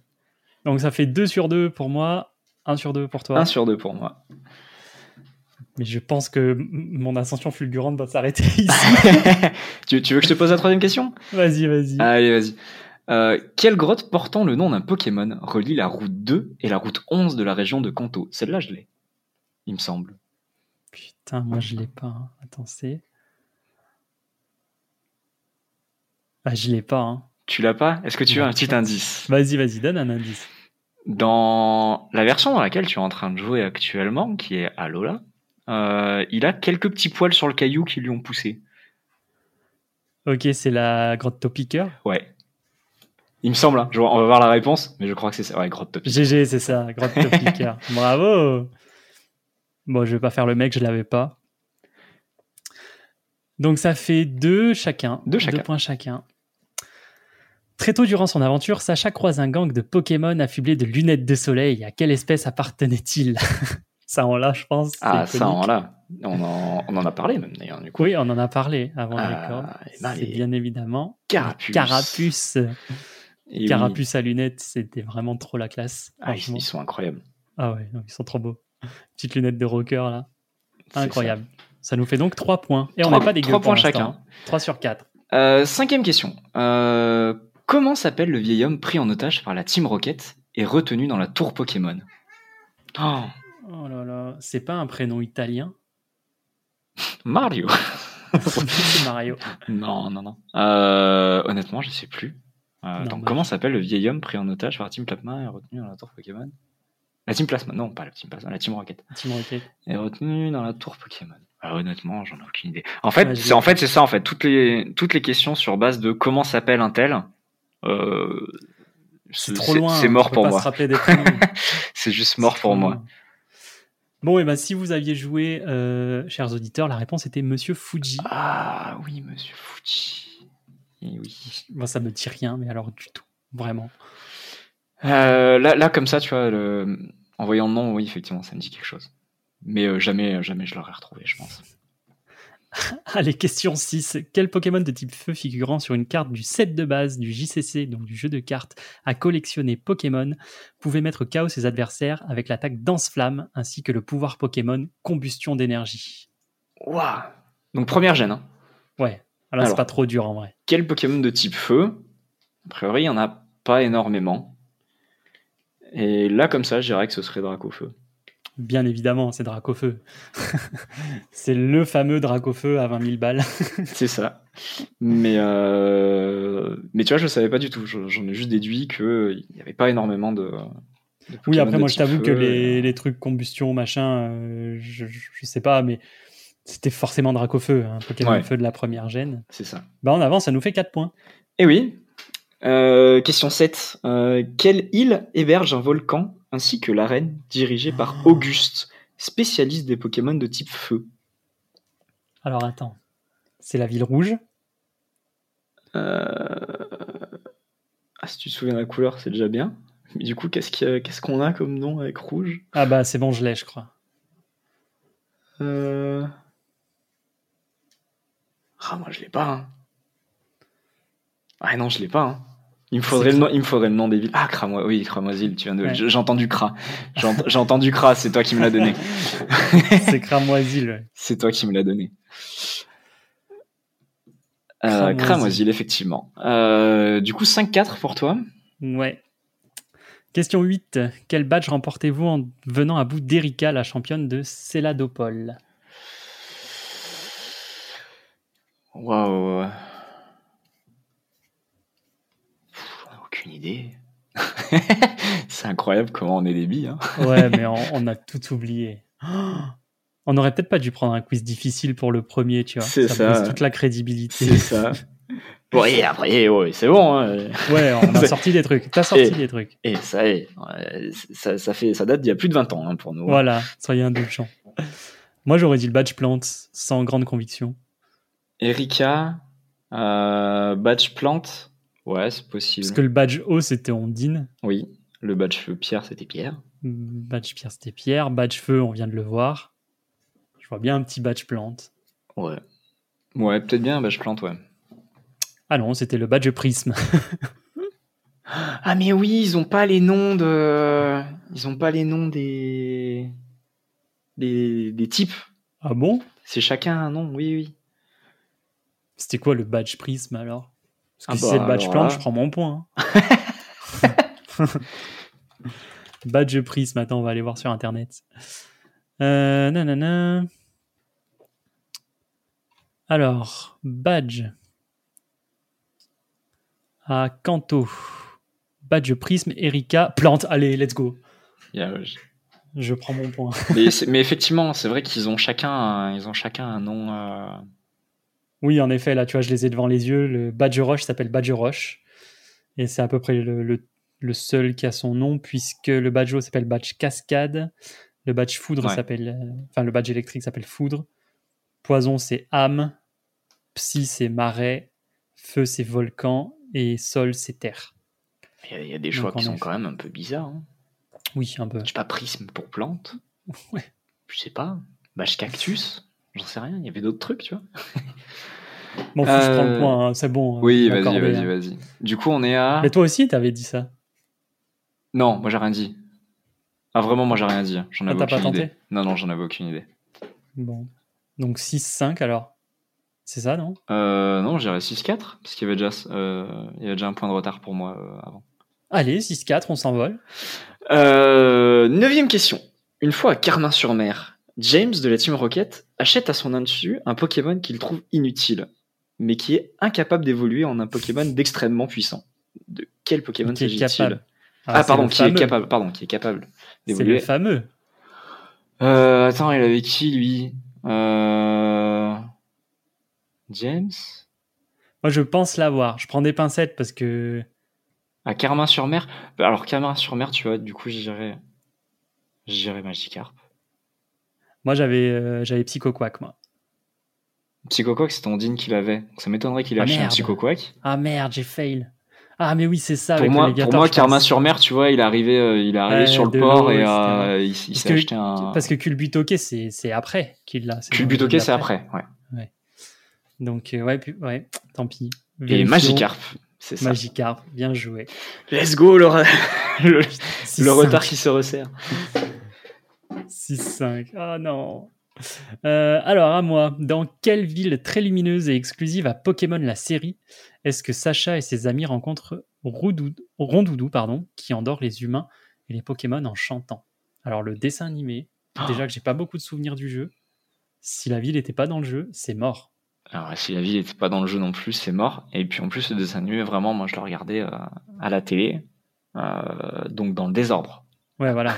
Donc ça fait 2 sur 2 pour moi, 1 sur 2 pour toi. Un sur deux pour moi. Mais je pense que mon ascension fulgurante va s'arrêter [laughs] ici. tu, tu veux que je te pose la troisième question? Vas-y, vas-y. Allez, vas-y. Euh, quelle grotte portant le nom d'un Pokémon relie la route 2 et la route 11 de la région de Kanto? Celle-là, je l'ai, il me semble. Putain, moi je l'ai pas. hein. Attends, c'est. Ah, je l'ai pas. hein. Tu l'as pas? Est-ce que tu as un petit indice? Vas-y, vas-y, donne un indice. Dans la version dans laquelle tu es en train de jouer actuellement, qui est Alola, euh, il a quelques petits poils sur le caillou qui lui ont poussé. Ok, c'est la grotte Topiqueur? Ouais. Il me semble, hein. Je on va voir la réponse, mais je crois que c'est ça. Ouais, grotte topique. GG, c'est ça, grotte Topiqueur. [laughs] Bravo Bon, je vais pas faire le mec, je l'avais pas. Donc ça fait deux chacun. Deux chacun. points chacun. Très tôt durant son aventure, Sacha croise un gang de Pokémon affublés de lunettes de soleil. À quelle espèce appartenait-il? [laughs] Ça en l'a, je pense. Ah, ça, en là. On en, on en a parlé même d'ailleurs, du coup. Oui, on en a parlé avant Ah, eh ben, C'est les bien évidemment Carapuce. Carapuce. Et oui. Carapuce à lunettes, c'était vraiment trop la classe. Ah, ils, sont incroyables. Ah ouais, ils sont trop beaux. Petites lunettes de rocker là. Incroyable. Ça. nous fait donc 3 points. Et on Trois- n'est pas dégueu trois pour points l'instant. chacun. 3 sur 4. ça. Euh, cinquième question. Euh, comment s'appelle le vieil homme pris en otage par la Team Rocket et retenu dans la tour Pokémon Oh, Oh là là, c'est pas un prénom italien [laughs] [laughs] Mario. Non, non, non. Euh, honnêtement, je sais plus. Euh, Non, donc, comment s'appelle le vieil homme pris en otage par la Team Plasma et retenu dans la tour Pokémon? La Team Plasma, non, pas la Team Plasma, la Team Rocket. Team Rocket. est retenu dans la tour Pokémon. Alors, honnêtement, j'en ai aucune idée. En fait, Ouais, c'est en fait ça en fait toutes les toutes les questions sur base de comment s'appelle un tel. Euh, C'est trop loin. C'est on mort peut pour pas moi. se rappeler des prénoms. [laughs] C'est juste mort pour moi. loin. Bon, et ben si vous aviez joué, euh, chers auditeurs, la réponse était Monsieur Fuji. Ah oui, Monsieur Fuji. Eh oui. Moi, ça me dit rien, mais alors du tout. Vraiment. Euh, là, là, comme ça, tu vois, le... en voyant le nom, oui, effectivement, ça me dit quelque chose. Mais euh, jamais, jamais je l'aurais retrouvé, je pense. [laughs] Allez, question 6. Quel Pokémon de type feu figurant sur une carte du set de base du JCC, donc du jeu de cartes, à collectionner Pokémon, pouvait mettre KO ses adversaires avec l'attaque Danse-Flamme ainsi que le pouvoir Pokémon Combustion d'énergie? Waouh Donc première gêne. hein. Ouais, alors c'est pas trop dur en vrai. Quel Pokémon de type feu? A priori, il n'y en a pas énormément. Et là, comme ça, je dirais que ce serait Dracofeu. Bien évidemment, c'est Dracofeu. [laughs] c'est le fameux Dracofeu à 20 000 balles. [laughs] C'est ça. Mais, euh... mais tu vois, je ne savais pas du tout. Je- J'en ai juste déduit qu'il n'y avait pas énormément de. de Oui, Pokémon après, de moi, je t'avoue que les, les trucs combustion, machin, euh, je, je je sais pas, mais C'était forcément Dracofeu, un Pokémon Ouais. feu de la première gène. C'est ça. Bah, on avance, ça nous fait 4 points. Eh oui. Euh, question 7. Euh, quelle île héberge un volcan? Ainsi que l'arène dirigée par Auguste, spécialiste des Pokémon de type feu Alors attends. C'est la ville rouge? Euh, Ah, si tu te souviens de la couleur, c'est déjà bien. Mais du coup, a- qu'est-ce qu'on a comme nom avec rouge? Ah bah c'est bon, je l'ai, je crois. Euh, Ah, moi, je l'ai pas. hein. Ah non, je l'ai pas. hein. Il me faudrait le nom, il me faudrait le nom des villes. Ah, Cramois, oui, Cramoisil, tu viens de. Ouais. J'ai entendu Cra. J'ai ent- j'ai entendu Cra, c'est toi qui me l'as donné. [laughs] C'est Cramoisil. ouais. C'est toi qui me l'as donné. Euh, Cramoisil. Effectivement. Euh, du coup, 5-4 pour toi. Ouais. Question 8. Quel badge remportez-vous en venant à bout d'Erika, la championne de Céladopole? Waouh. Pff, j'en ai Aucune idée. [laughs] c'est incroyable comment on est des billes. Hein. Ouais, mais [laughs] on, on a tout oublié. [gasps] On aurait peut-être pas dû prendre un quiz difficile pour le premier, tu vois. C'est ça. brise toute la crédibilité. C'est ça. [laughs] Et après, ouais, c'est bon. hein. Ouais, on a sorti des trucs. T'as sorti Et- des trucs. Et ça, est, ça, ça, fait, ça date d'il y a plus de 20 ans hein, pour nous. Voilà, soyez indulgents. Moi, j'aurais dit le badge plante sans grande conviction. Erika, euh, badge plante. Ouais, c'est possible. Parce que le badge haut, c'était Ondine. Oui, le badge feu Pierre, c'était Pierre. Badge pierre, c'était Pierre. Badge feu, on vient de le voir. Je vois bien un petit badge plante. Ouais. Ouais, peut-être bien un badge plante, ouais. Ah non, c'était le badge prisme. [laughs] Ah mais oui, ils ont pas les noms de, ils ont pas les noms des, des, des types. ah bon? C'est chacun un nom. Oui, oui. C'était quoi le badge prisme alors? Parce que Ah si bah, c'est le badge alors plante, là. je prends mon point. hein. [laughs] [laughs] badge prisme, attends, on va aller voir sur internet. Euh, nanana. Alors, badge. À Kanto. Badge prisme, Erika, plante. Allez, let's go. Je- Je prends mon point. [laughs] mais, effectivement, c'est vrai qu'ils ont chacun, ils ont chacun un nom. euh, Oui, en effet, là, tu vois, je les ai devant les yeux. Le badge roche s'appelle badge roche. Et c'est à peu près le, le- le seul qui a son nom, puisque le badge s'appelle badge cascade. Le badge foudre s'appelle. euh, Enfin, le badge électrique s'appelle foudre. Poison, c'est âme. Psy, c'est marais. Feu, c'est volcan. Et sol, c'est terre. Il y, a- il y a des choix qui sont quand même un peu bizarres. hein. Oui, un peu. Je sais pas, prisme pour plante. [laughs] Ouais. Je sais pas. Badge cactus. J'en sais rien. Il y avait d'autres trucs, tu vois. Bon, faut que je prends le Euh, point, hein, c'est bon. Oui, on va vas-y, vas-y, hein. vas-y. Du coup, on est à. Mais toi aussi, t'avais dit ça. Non, moi j'ai rien dit. Ah vraiment, moi j'ai rien dit. J'en Ah, avais t'as pas aucune idée. tenté Non, non, j'en avais aucune idée. Bon. Donc 6-5 alors. C'est ça, non? Euh, non, j'irais 6-4, parce qu'il y avait déjà, euh, il y avait déjà un point de retard pour moi euh, avant. Allez, 6-4, on s'envole. Euh, neuvième question. Une fois à Carmin-sur-Mer, James de la Team Rocket achète à son insu un Pokémon qu'il trouve inutile, mais qui est incapable d'évoluer en un Pokémon d'extrêmement puissant. De quel Pokémon s'agit-il. Ah, c'est pardon, qui fameux. est capable, pardon, qui est capable C'est le d'évoluer. fameux. Euh, attends, il avait qui lui? Euh... James? Moi, je pense l'avoir. Je prends des pincettes parce que. À Carmin-sur-Mer Bah, Alors, Carmin-sur-Mer, tu vois, du coup, j'irais. J'irais Magikarp. Moi, j'avais euh, j'avais Psychoquack, moi. Psychoquack, c'est ton Dean qui l'avait. Donc, ça m'étonnerait qu'il ait Ah, acheté un merde. Psychoquack. Ah merde, j'ai fail. Ah, mais oui, c'est ça. Pour avec moi, pour moi je pense. Carmin-sur-Mer, tu vois, il est arrivé, euh, il est arrivé Ouais, sur le port et euh, il, il s'est acheté un. Parce que Culbutoke, c'est c'est après qu'il l'a. jeu c'est après, ouais. Donc, euh, ouais, puis- ouais, tant pis. Et. Magikarp, c'est ça. Magikarp, bien joué. Let's go, [laughs] le, re- le, 6-5. le retard qui se resserre. 6-5. Ah non. Euh, alors, à moi. Dans quelle ville très lumineuse et exclusive à Pokémon la série? Est-ce que Sacha et ses amis rencontrent Rondoudou, pardon, qui endort les humains et les Pokémon en chantant? Alors, le dessin animé, Oh. déjà que j'ai pas beaucoup de souvenirs du jeu. Si la ville n'était pas dans le jeu, c'est mort. Alors, si la ville n'était pas dans le jeu non plus, c'est mort. Et puis en plus, le dessin animé, vraiment, moi, je le regardais euh, à la télé, euh, donc dans le désordre. Ouais, voilà.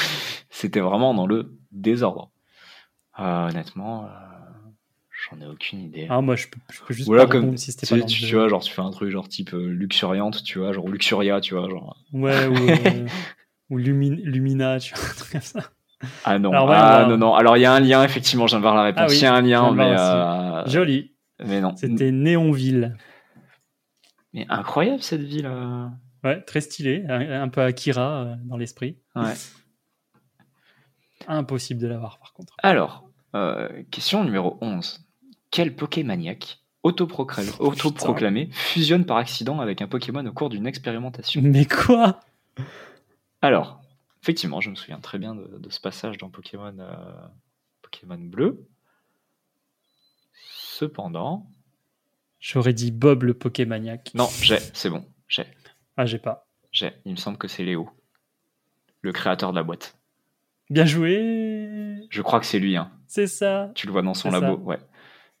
[laughs] C'était vraiment dans le désordre. Euh, honnêtement, euh, J'en ai aucune idée. Ah, moi, je peux, je peux juste Voilà, pas comme si c'était tu, pas tu, tu vois, genre tu fais un truc genre type euh, luxuriante, tu vois, genre luxuria, tu vois, genre. Ouais, ou, [laughs] euh, ou Lumi- Lumina, tu vois, un truc comme ça. Ah non, Alors, ouais, ah non, non. Alors il y a un lien, effectivement, de voir la réponse. Ah oui, il y a un lien, mais, euh, Joli. mais non. C'était Néonville. Mais incroyable cette ville. Ouais, très stylé. Un, peu Akira euh, dans l'esprit. Ouais. [laughs] Impossible de l'avoir, par contre. Alors, euh, question numéro 11. Quel Pokémaniac autoproclamé, [laughs] autoproclamé fusionne par accident avec un Pokémon au cours d'une expérimentation? Mais quoi? Alors, effectivement, je me souviens très bien de, de ce passage dans Pokémon, euh, Pokémon Bleu. Cependant, J'aurais dit Bob le Pokémaniac. non, j'ai, c'est bon, j'ai, Ah, j'ai pas. j'ai. Il me semble que c'est Léo, le créateur de la boîte. Bien joué Je crois que c'est lui, hein. C'est ça Tu le vois dans son labo, ça. ouais.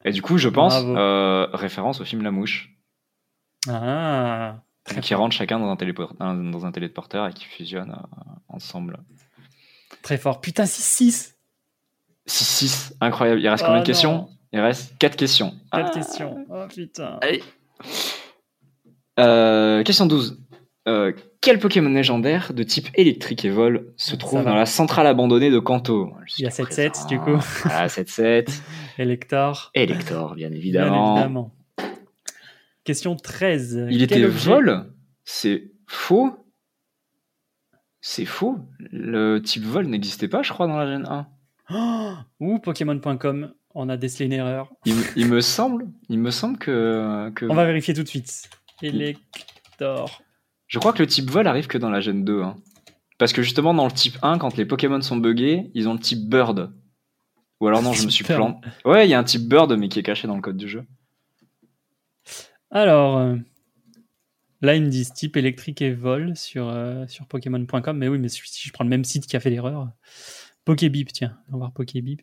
Et du coup, je pense, euh, référence au film La Mouche, Ah Très qui rentrent chacun dans un, dans un téléporteur et qui fusionnent euh, ensemble. Très fort. Putain, 6-6 6-6, incroyable. Il reste Oh combien de questions? Il reste 4 questions. 4 Ah. questions. Oh putain. Allez. Euh, question 12. Euh, quel Pokémon légendaire de type électrique et vol se trouve dans la centrale abandonnée de Kanto? Il y a Jusqu'à 7-7, présent. du coup. Voilà, [laughs] 7-7. Elector. Elector, bien Bien évidemment. Question 13. Il Quel était objet- vol? C'est faux C'est faux. Le type vol n'existait pas, je crois, dans la Gen 1. Oh Ou Pokémon.com, on a décelé une erreur. Il, me- il me [laughs] semble, il me semble que, que On va vérifier tout de suite. Elector. Je crois que le type vol arrive que dans la Gen 2. hein. Parce que justement, dans le type 1, quand les Pokémon sont buggés, ils ont le type Bird. Ou alors non, je me suis planté. Ouais, il y a un type Bird, mais qui est caché dans le code du jeu. Alors, euh, là, ils me disent type électrique et vol sur, euh, sur Pokémon.com. Mais oui, mais si si je prends le même site qui a fait l'erreur. Pokébip, tiens, on va voir Pokébip.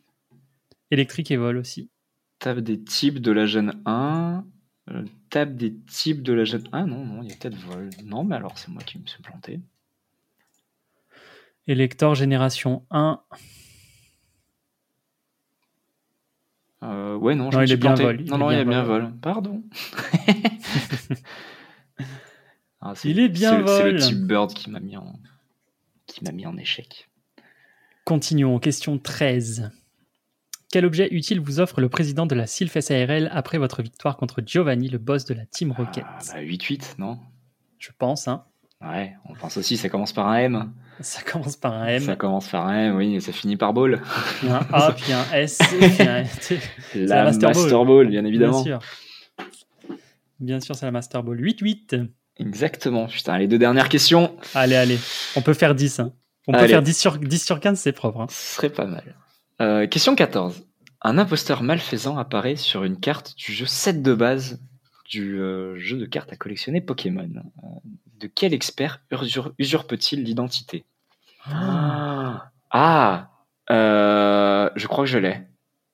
Électrique et vol aussi. Tape des types de la Gen 1. Euh, tape des types de la Gen 1. Non, non, il y a peut-être vol. Non, mais alors c'est moi qui me suis planté. Elector génération 1. Euh, ouais, non, je Non, me il suis planté. vol, Non, non, il bien est bien vol. vol. Pardon. [laughs] Ah, c'est- Il est bien le- C'est le vol. type Bird qui m'a mis en qui m'a mis en échec. Continuons. Question 13. Quel objet utile vous offre le président de la Sylph SARL après votre victoire contre Giovanni, le boss de la Team Rocket? Ah, bah, 8-8, non? Je pense, hein. Ouais, on pense aussi, ça commence par un M. Ça commence par un M, Ça commence par un M, oui, et ça finit par Ball. un A, puis un S, puis un [laughs] T. La, Master Master, Ball. Ball. bien évidemment. Bien sûr. Bien sûr, c'est la Master Ball. 8-8. Exactement. Putain, les deux dernières questions, Allez, allez. On peut faire 10. hein. On peut faire 10 sur, 10 sur 15, c'est propre. hein. ce serait pas mal. Euh, question 14. Un imposteur malfaisant apparaît sur une carte du jeu 7 de base du euh, jeu de cartes à collectionner Pokémon. Euh, de quel expert usur- usurpe-t-il l'identité? Ah, Ah Je crois que je l'ai.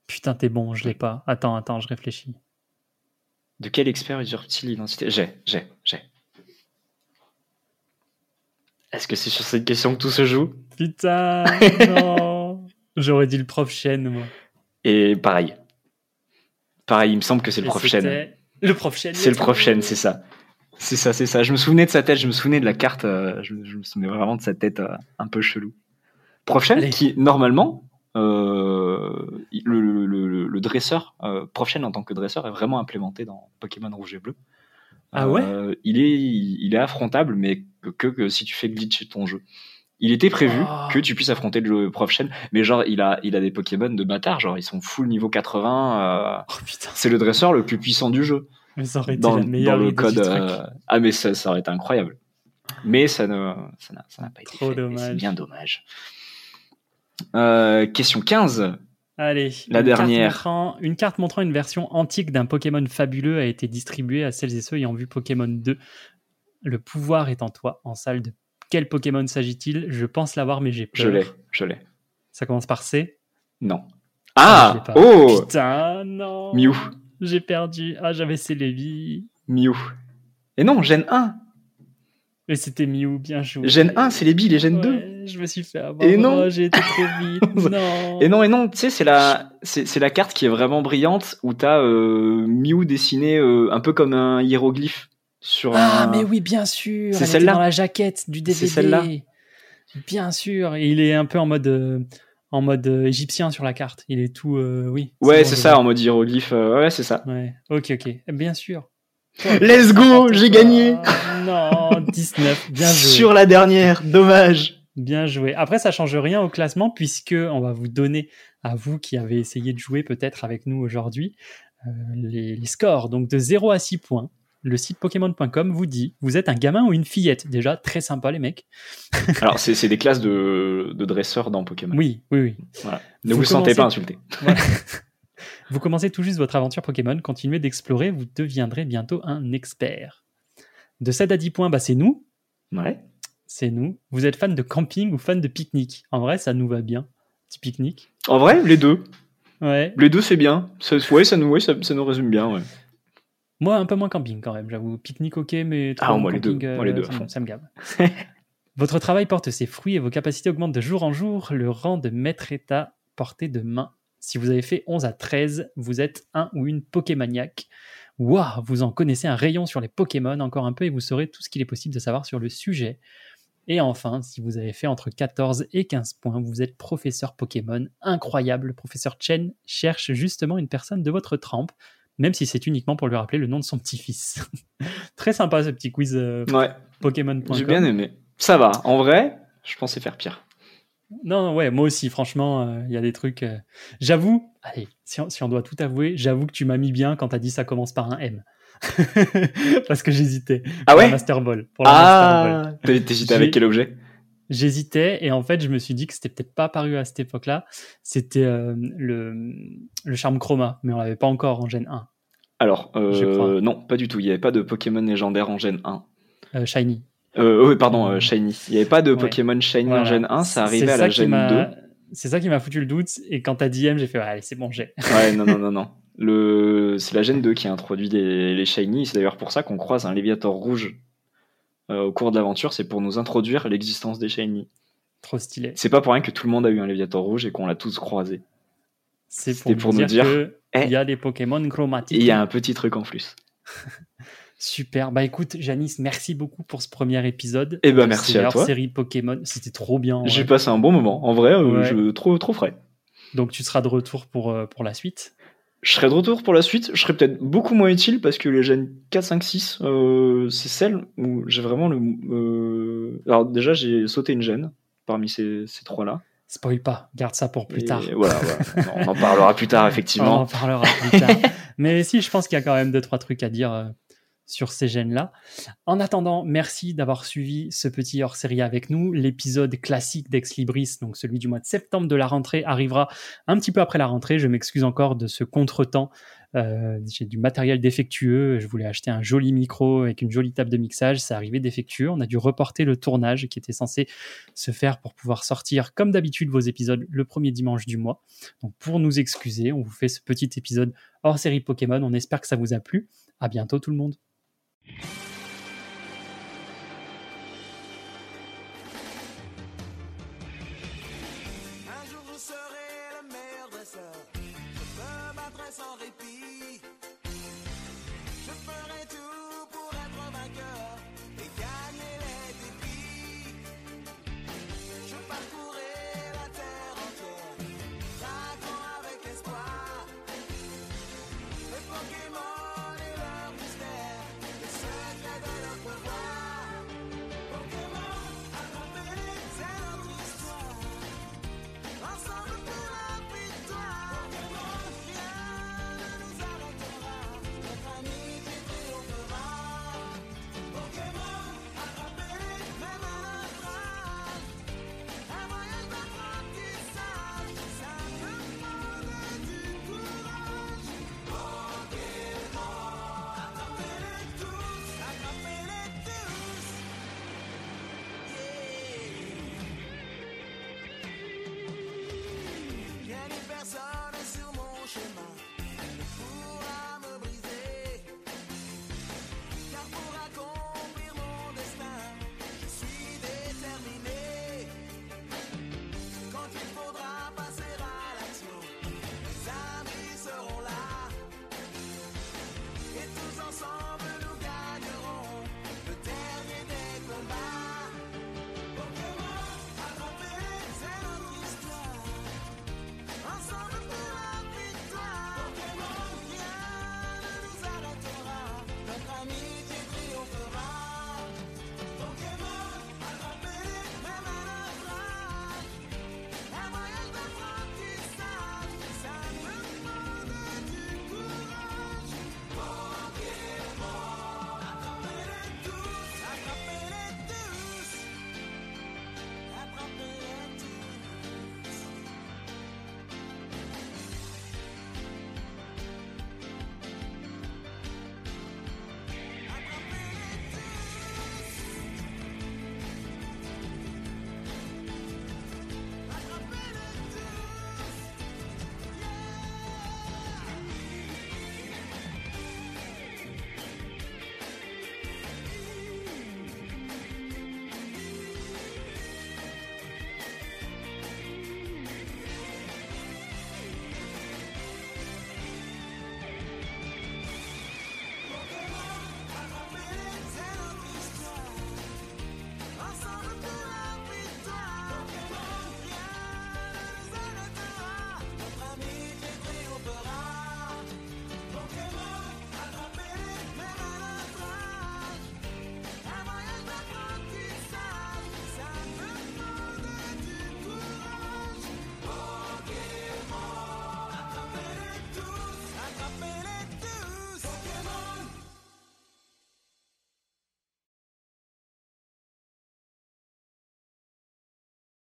Putain, t'es bon, je l'ai pas. Attends, attends, je réfléchis. De quel expert usurpe-t-il l'identité? J'ai, j'ai, j'ai. Est-ce que c'est sur cette question que tout se joue? Putain, non. J'aurais dit le prof Chen, moi. Et pareil. Pareil, il me semble que c'est le prof Chen. Le prof Chen. C'est le prof. Chen, c'est ça. C'est ça, c'est ça. Je me souvenais de sa tête, je me souvenais de la carte, euh, je, me- je me souvenais vraiment de sa tête euh, un peu chelou. Prof Chen, Allez. qui normalement, euh, le, le- le- le dresseur, Prof Chen en tant que dresseur est vraiment implémenté dans Pokémon Rouge et Bleu. Ah ouais? Il, est, il est affrontable, mais que, que, que si tu fais glitcher ton jeu. Il était prévu Oh. que tu puisses affronter le Prof Chen, mais genre, il a, il a des Pokémon de bâtard, genre, ils sont full niveau 80. euh, Oh putain, c'est le dresseur le plus puissant du jeu mais ça aurait été dans, la meilleure dans le code. euh, Ah, mais ça, ça aurait été incroyable. Mais ça ne, ça n'a, pas été Trop fait. et dommage. C'est bien dommage. Euh, question 15. Allez, La une dernière. Carte montrant, une carte montrant une version antique d'un Pokémon fabuleux a été distribuée à celles et ceux ayant vu Pokémon 2. Le pouvoir est en toi. En salle de quel Pokémon s'agit-il? Je pense l'avoir, mais j'ai peur. Je l'ai, je l'ai. Ça commence par C? Non. Ah, Ah, oh Putain, non. Mew. J'ai perdu. Ah, j'avais Célébi. Mew. Et non, Gen 1. Et c'était Mew, bien joué. Gen 1, c'est les billes, les Gen 2. Ouais, je me suis fait avoir. Et non. Oh, J'ai été trop vite. [laughs] non. Et non, et non, tu sais, c'est la, c'est, c'est la carte qui est vraiment brillante où t'as euh, Mew dessiné euh, un peu comme un hiéroglyphe sur Ah, un. mais oui, bien sûr. C'est celle-là. Dans la jaquette du DVD. C'est celle-là. Bien sûr. Et il est un peu en mode, euh, en mode euh, égyptien sur la carte. Il est tout, euh, oui. Ouais, c'est ça, en mode hiéroglyphe. ouais, c'est ça. Ouais. Ok, ok. Bien sûr. [laughs] Let's go, j'ai gagné Non, 19. Bien joué. sur la dernière. Dommage. Bien joué. Après, ça change rien au classement puisque on va vous donner à vous qui avez essayé de jouer peut-être avec nous aujourd'hui euh, les, les scores. Donc de 0 à 6 points. Le site Pokémon.com vous dit vous êtes un gamin ou une fillette. Déjà très sympa les mecs. [laughs] Alors, c'est, c'est des classes de, de dresseurs dans Pokémon. Oui, oui, oui. Ne vous, Vous sentez pas insulté. Voilà. vous commencez tout juste votre aventure Pokémon. Continuez d'explorer. Vous deviendrez bientôt un expert. De 7 à 10 points, bah, c'est nous. Ouais. C'est nous. Vous êtes fan de camping ou fan de pique-nique? En vrai, ça nous va bien. Petit pique-nique. En vrai, les deux. Ouais. Les deux, c'est bien. Ça, ouais, ça nous, ouais, ça, ça nous résume bien, ouais. Moi, un peu moins camping quand même, j'avoue. Pique-nique, ok, mais trop Ah, moi, les deux. euh, Moi, les deux, à ça, me- ça me gave. [laughs] Votre travail porte ses fruits et vos capacités augmentent de jour en jour. Le rang de maître est à portée de main. Si vous avez fait 11 à 13, vous êtes un ou une Pokémaniaque. Waouh, vous en connaissez un rayon sur les Pokémon encore un peu et vous saurez tout ce qu'il est possible de savoir sur le sujet. Et enfin, si vous avez fait entre 14 et 15 points, vous êtes professeur Pokémon. Incroyable, le professeur Chen cherche justement une personne de votre trempe, même si c'est uniquement pour lui rappeler le nom de son petit-fils. [laughs] Très sympa ce petit quiz euh, Ouais, Pokémon.com. j'ai bien aimé. Ça va. En vrai, je pensais faire pire. Non, ouais, moi aussi, franchement, euh, il y a des trucs. euh, J'avoue, allez, si on, si on doit tout avouer, j'avoue que tu m'as mis bien quand t'as dit ça commence par un M. [laughs] Parce que j'hésitais. Ah ouais? Master Ball. Pour la. Ah T'hé- T'hésitais avec quel objet? J'hésitais et en fait, je me suis dit que c'était peut-être pas apparu à cette époque-là. C'était euh, le, le charme chroma, mais on l'avait pas encore en Gen 1. Alors, euh, non, pas du tout. Il n'y avait pas de Pokémon légendaire en Gen 1. Euh, Shiny. Oui, pardon, Shiny. Il n'y avait pas de Ouais. Pokémon Shiny en. Gen 1, ça arrivait C'est à la Gen m'a- 2. C'est ça qui m'a foutu le doute. Et quand t'as dit M, j'ai fait, ouais, allez, c'est bon, j'ai. Ouais, non, non, non, non. Le... C'est la Gen 2 qui a introduit les, les Shiny. C'est d'ailleurs pour ça qu'on croise un Léviator rouge au cours de l'aventure. C'est pour nous introduire l'existence des Shiny. Trop stylé. C'est pas pour rien que tout le monde a eu un Léviator rouge et qu'on l'a tous croisé. C'est pour, pour nous dire, dire, que eh. y a des Pokémon chromatiques. Et il y a un petit truc en plus. [laughs] Super. Bah écoute, Janice, merci beaucoup pour ce premier épisode. Eh ben, Euh, merci à toi. série Pokémon. C'était trop bien. en J'ai passé un bon moment. En vrai, euh, Ouais. je... trop, trop frais. Donc tu seras de retour pour, euh, pour la suite. Je serai de retour pour la suite. Je serai peut-être beaucoup moins utile parce que les Gen 4, 5, 6, euh, c'est celle où j'ai vraiment le. euh, Alors, déjà, j'ai sauté une gêne parmi ces, ces trois-là. Spoil pas, garde ça pour plus Et tard. Voilà, voilà. On en parlera plus tard, On effectivement. en parlera plus tard. [laughs] [laughs] Mais si, je pense qu'il y a quand même deux, trois trucs à dire euh, sur ces gènes-là. En attendant, merci d'avoir suivi ce petit hors-série avec nous. L'épisode classique d'Ex Libris, donc celui du mois de septembre de la rentrée, arrivera un petit peu après la rentrée. Je m'excuse encore de ce contretemps. Euh, J'ai du matériel défectueux. Je voulais acheter un joli micro avec une jolie table de mixage. Ça arrivait défectueux. On a dû reporter le tournage qui était censé se faire pour pouvoir sortir, comme d'habitude, vos épisodes le premier dimanche du mois. Donc, pour nous excuser, on vous fait ce petit épisode hors série Pokémon. On espère que ça vous a plu. À bientôt, tout le monde. Un